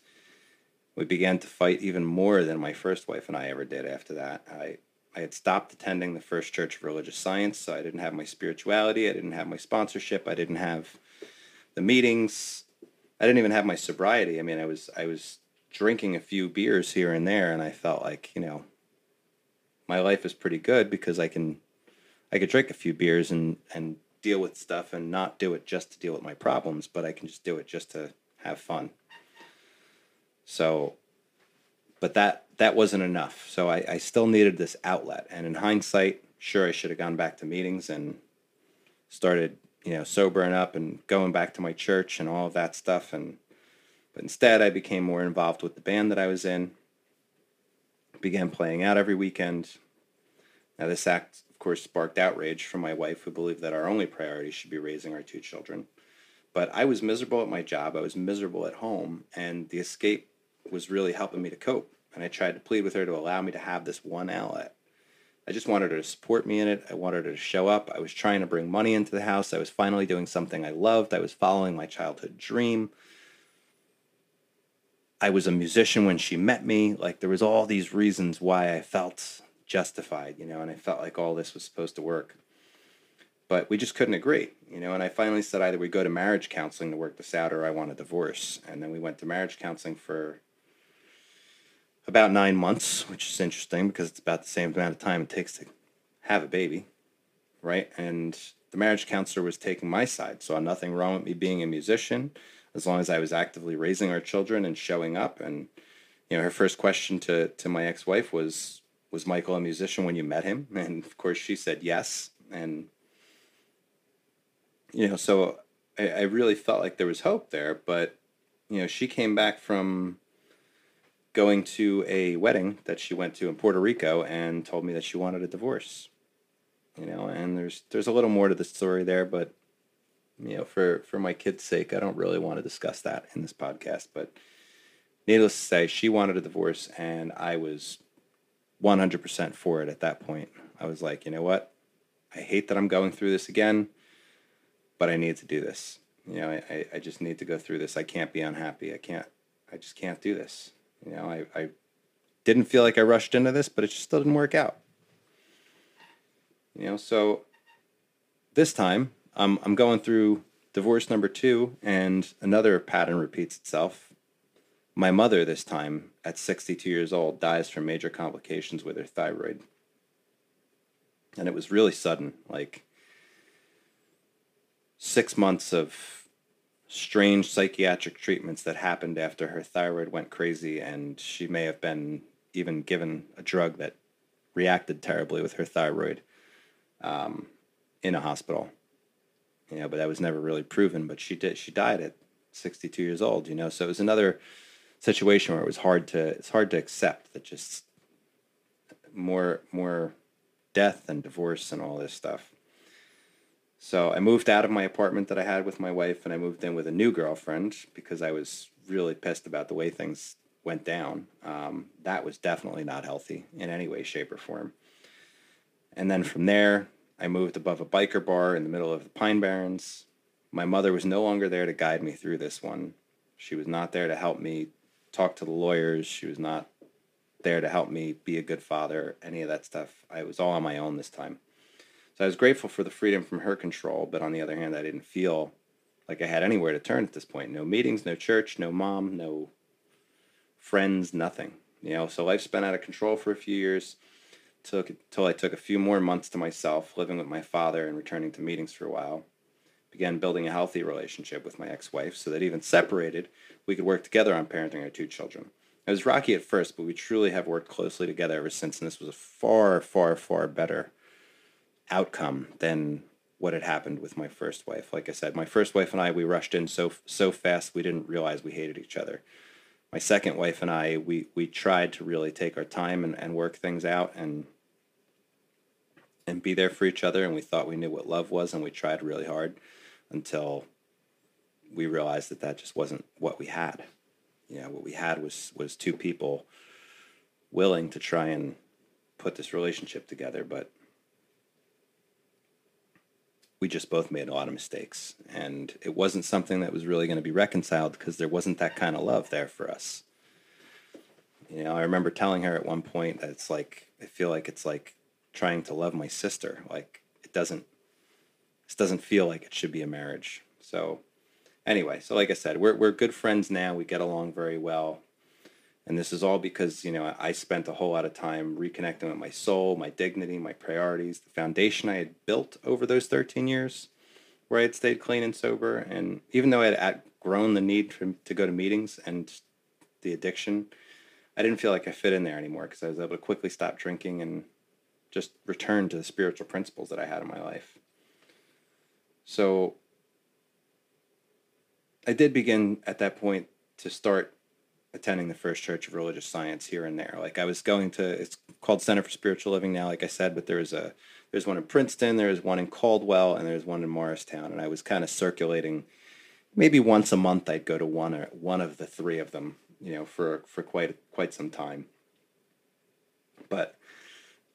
We began to fight even more than my first wife and I ever did after that. I, I had stopped attending the First Church of Religious Science, so I didn't have my spirituality, I didn't have my sponsorship, I didn't have the meetings. I didn't even have my sobriety. I mean, I was I was drinking a few beers here and there, and I felt like you know, my life is pretty good because I can, I could drink a few beers and and deal with stuff and not do it just to deal with my problems, but I can just do it just to have fun. So, but that that wasn't enough. So I, I still needed this outlet. And in hindsight, sure, I should have gone back to meetings and started, you know, sobering up and going back to my church and all of that stuff. And but instead, I became more involved with the band that I was in. Began playing out every weekend. Now, this act, of course, sparked outrage from my wife, who believed that our only priority should be raising our two children. But I was miserable at my job. I was miserable at home, and the escape was really helping me to cope. And I tried to plead with her to allow me to have this one outlet. I just wanted her to support me in it. I wanted her to show up. I was trying to bring money into the house. I was finally doing something I loved. I was following my childhood dream. I was a musician when she met me. Like there was all these reasons why I felt justified, you know, and I felt like all this was supposed to work. But we just couldn't agree, you know, and I finally said either we go to marriage counseling to work this out or I want a divorce. And then we went to marriage counseling for about nine months, which is interesting because it's about the same amount of time it takes to have a baby, right? And the marriage counselor was taking my side, saw nothing wrong with me being a musician as long as I was actively raising our children and showing up. And you know, her first question to to my ex wife was, "Was Michael a musician when you met him?" And of course, she said yes. And you know, so I, I really felt like there was hope there. But you know, she came back from going to a wedding that she went to in Puerto Rico and told me that she wanted a divorce. You know, and there's there's a little more to the story there, but you know, for for my kid's sake, I don't really want to discuss that in this podcast. But needless to say, she wanted a divorce, and I was 100% for it at that point. I was like, you know what? I hate that I'm going through this again, but I need to do this. You know, I, I just need to go through this. I can't be unhappy. I can't, I just can't do this. You know, I, I didn't feel like I rushed into this, but it just still didn't work out. You know, so this time um, I'm going through divorce number two, and another pattern repeats itself. My mother, this time at 62 years old, dies from major complications with her thyroid. And it was really sudden, like six months of strange psychiatric treatments that happened after her thyroid went crazy, and she may have been even given a drug that reacted terribly with her thyroid um, in a hospital. You know, but that was never really proven. But she did. She died at 62 years old. You know, so it was another situation where it was hard to it's hard to accept that just more more death and divorce and all this stuff. So I moved out of my apartment that I had with my wife and I moved in with a new girlfriend because I was really pissed about the way things went down. Um, that was definitely not healthy in any way, shape, or form. And then from there, I moved above a biker bar in the middle of the Pine Barrens. My mother was no longer there to guide me through this one. She was not there to help me talk to the lawyers. She was not there to help me be a good father, any of that stuff. I was all on my own this time. So I was grateful for the freedom from her control, but on the other hand, I didn't feel like I had anywhere to turn at this point. No meetings, no church, no mom, no friends, nothing. You know, so life spent out of control for a few years took till I took a few more months to myself, living with my father and returning to meetings for a while. Began building a healthy relationship with my ex-wife so that even separated, we could work together on parenting our two children. It was rocky at first, but we truly have worked closely together ever since, and this was a far, far, far better outcome than what had happened with my first wife. Like I said, my first wife and I, we rushed in so so fast we didn't realize we hated each other. My second wife and I, we we tried to really take our time and, and work things out and and be there for each other and we thought we knew what love was and we tried really hard until we realized that that just wasn't what we had. You know, what we had was was two people willing to try and put this relationship together, but we just both made a lot of mistakes. And it wasn't something that was really going to be reconciled because there wasn't that kind of love there for us. You know, I remember telling her at one point that it's like, I feel like it's like trying to love my sister. Like, it doesn't, this doesn't feel like it should be a marriage. So anyway, so like I said, we're we're good friends now. We get along very well. And this is all because, you know, I spent a whole lot of time reconnecting with my soul, my dignity, my priorities, the foundation I had built over those 13 years where I had stayed clean and sober. And even though I had outgrown the need to, to go to meetings and the addiction, I didn't feel like I fit in there anymore because I was able to quickly stop drinking and just return to the spiritual principles that I had in my life. So I did begin at that point to start attending the First Church of Religious Science here and there. Like I was going to, it's called Center for Spiritual Living now, like I said, but there's a there's one in Princeton, there's one in Caldwell, and there's one in Morristown, and I was kind of circulating. Maybe once a month, I'd go to one or one of the three of them, you know, for for quite quite some time. But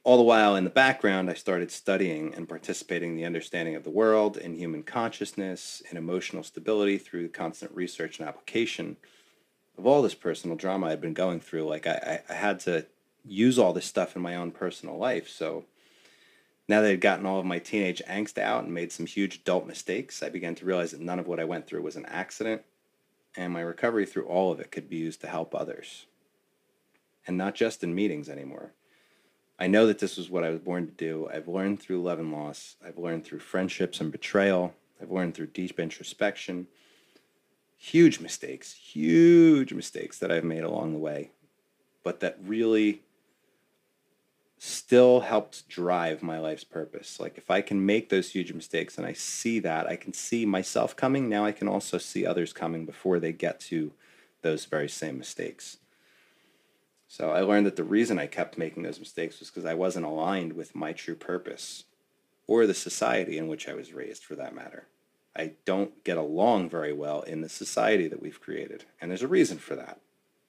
all the while in the background, I started studying and participating in the understanding of the world, in human consciousness, in emotional stability through constant research and application of all this personal drama I'd been going through. Like I, I had to use all this stuff in my own personal life. So now that I'd gotten all of my teenage angst out and made some huge adult mistakes, I began to realize that none of what I went through was an accident, and my recovery through all of it could be used to help others. And not just in meetings anymore. I know that this was what I was born to do. I've learned through love and loss. I've learned through friendships and betrayal. I've learned through deep introspection. Huge mistakes, huge mistakes that I've made along the way, but that really still helped drive my life's purpose. Like if I can make those huge mistakes and I see that, I can see myself coming, now I can also see others coming before they get to those very same mistakes. So I learned that the reason I kept making those mistakes was because I wasn't aligned with my true purpose or the society in which I was raised for that matter. I don't get along very well in the society that we've created. And there's a reason for that.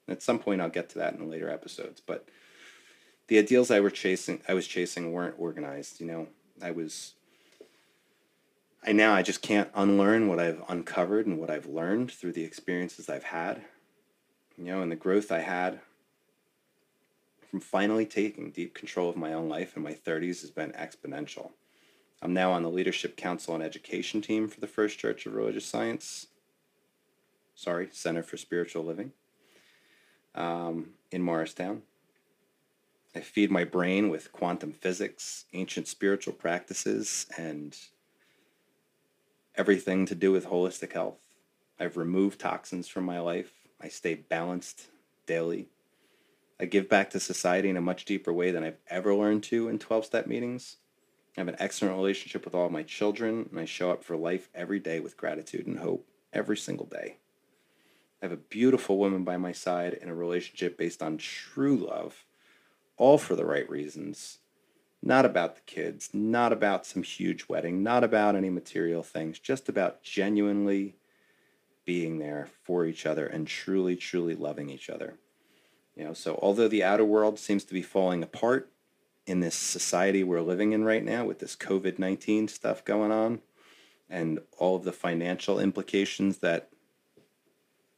At some point I'll get to that in later episodes, but the ideals I were chasing I was chasing weren't organized, you know. I was I now I just can't unlearn what I've uncovered and what I've learned through the experiences I've had. You know, and the growth I had from finally taking deep control of my own life in my 30s has been exponential. I'm now on the Leadership Council and Education team for the First Church of Religious Science. Sorry, Center for Spiritual Living um, in Morristown. I feed my brain with quantum physics, ancient spiritual practices, and everything to do with holistic health. I've removed toxins from my life. I stay balanced daily. I give back to society in a much deeper way than I've ever learned to in 12 step meetings. I have an excellent relationship with all my children, and I show up for life every day with gratitude and hope every single day. I have a beautiful woman by my side in a relationship based on true love, all for the right reasons. Not about the kids, not about some huge wedding, not about any material things, just about genuinely being there for each other and truly, truly loving each other. You know, so although the outer world seems to be falling apart in this society we're living in right now with this COVID 19 stuff going on and all of the financial implications that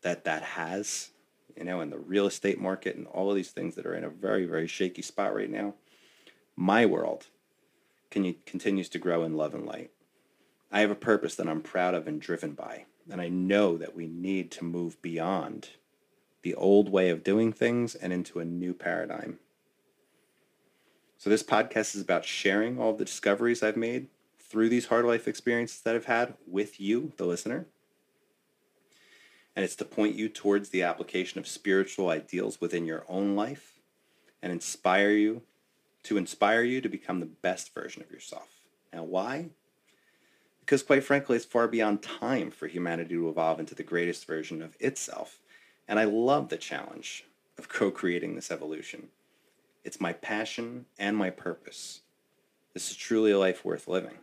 that that has, you know, in the real estate market and all of these things that are in a very, very shaky spot right now, my world can, continues to grow in love and light. I have a purpose that I'm proud of and driven by, and I know that we need to move beyond the old way of doing things and into a new paradigm. So, this podcast is about sharing all the discoveries I've made through these hard life experiences that I've had with you, the listener. And it's to point you towards the application of spiritual ideals within your own life and inspire you to inspire you to become the best version of yourself. Now, why? Because, quite frankly, it's far beyond time for humanity to evolve into the greatest version of itself and I love the challenge of co creating this evolution. It's my passion and my purpose. This is truly a life worth living.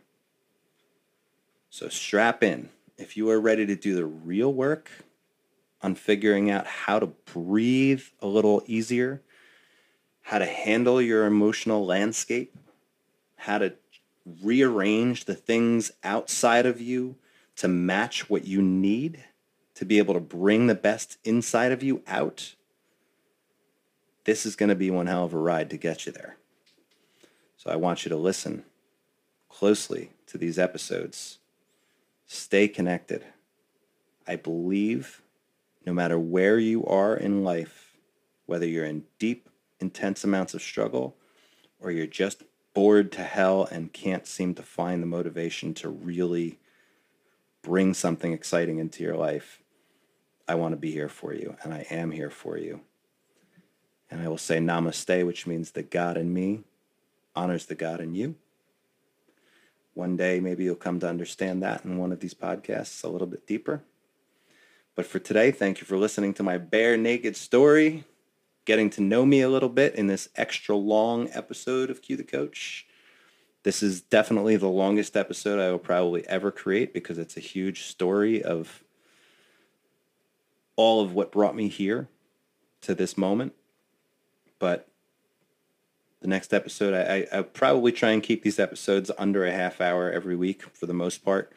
So strap in if you are ready to do the real work on figuring out how to breathe a little easier, how to handle your emotional landscape, how to rearrange the things outside of you to match what you need to be able to bring the best inside of you out, this is going to be one hell of a ride to get you there. So I want you to listen closely to these episodes. Stay connected. I believe no matter where you are in life, whether you're in deep, intense amounts of struggle or you're just bored to hell and can't seem to find the motivation to really bring something exciting into your life, I want to be here for you, and I am here for you. And I will say namaste, which means the God in me honors the God in you. One day, maybe you'll come to understand that in one of these podcasts a little bit deeper. But for today, thank you for listening to my bare naked story, getting to know me a little bit in this extra long episode of Queue the Coach. This is definitely the longest episode I will probably ever create because it's a huge story of all of what brought me here to this moment. But the next episode, I, I, will probably try and keep these episodes under a half hour every week for the most part,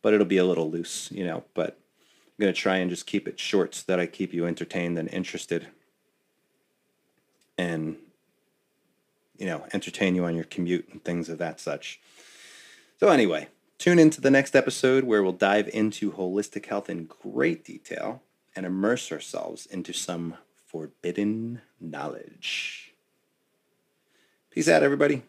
but it'll be a little loose, you know. But I'm going to try and just keep it short so that I keep you entertained and interested and, you know, entertain you on your commute and things of that such. So, anyway, tune into the next episode where we'll dive into holistic health in great detail and immerse ourselves into some forbidden knowledge. Peace out, everybody.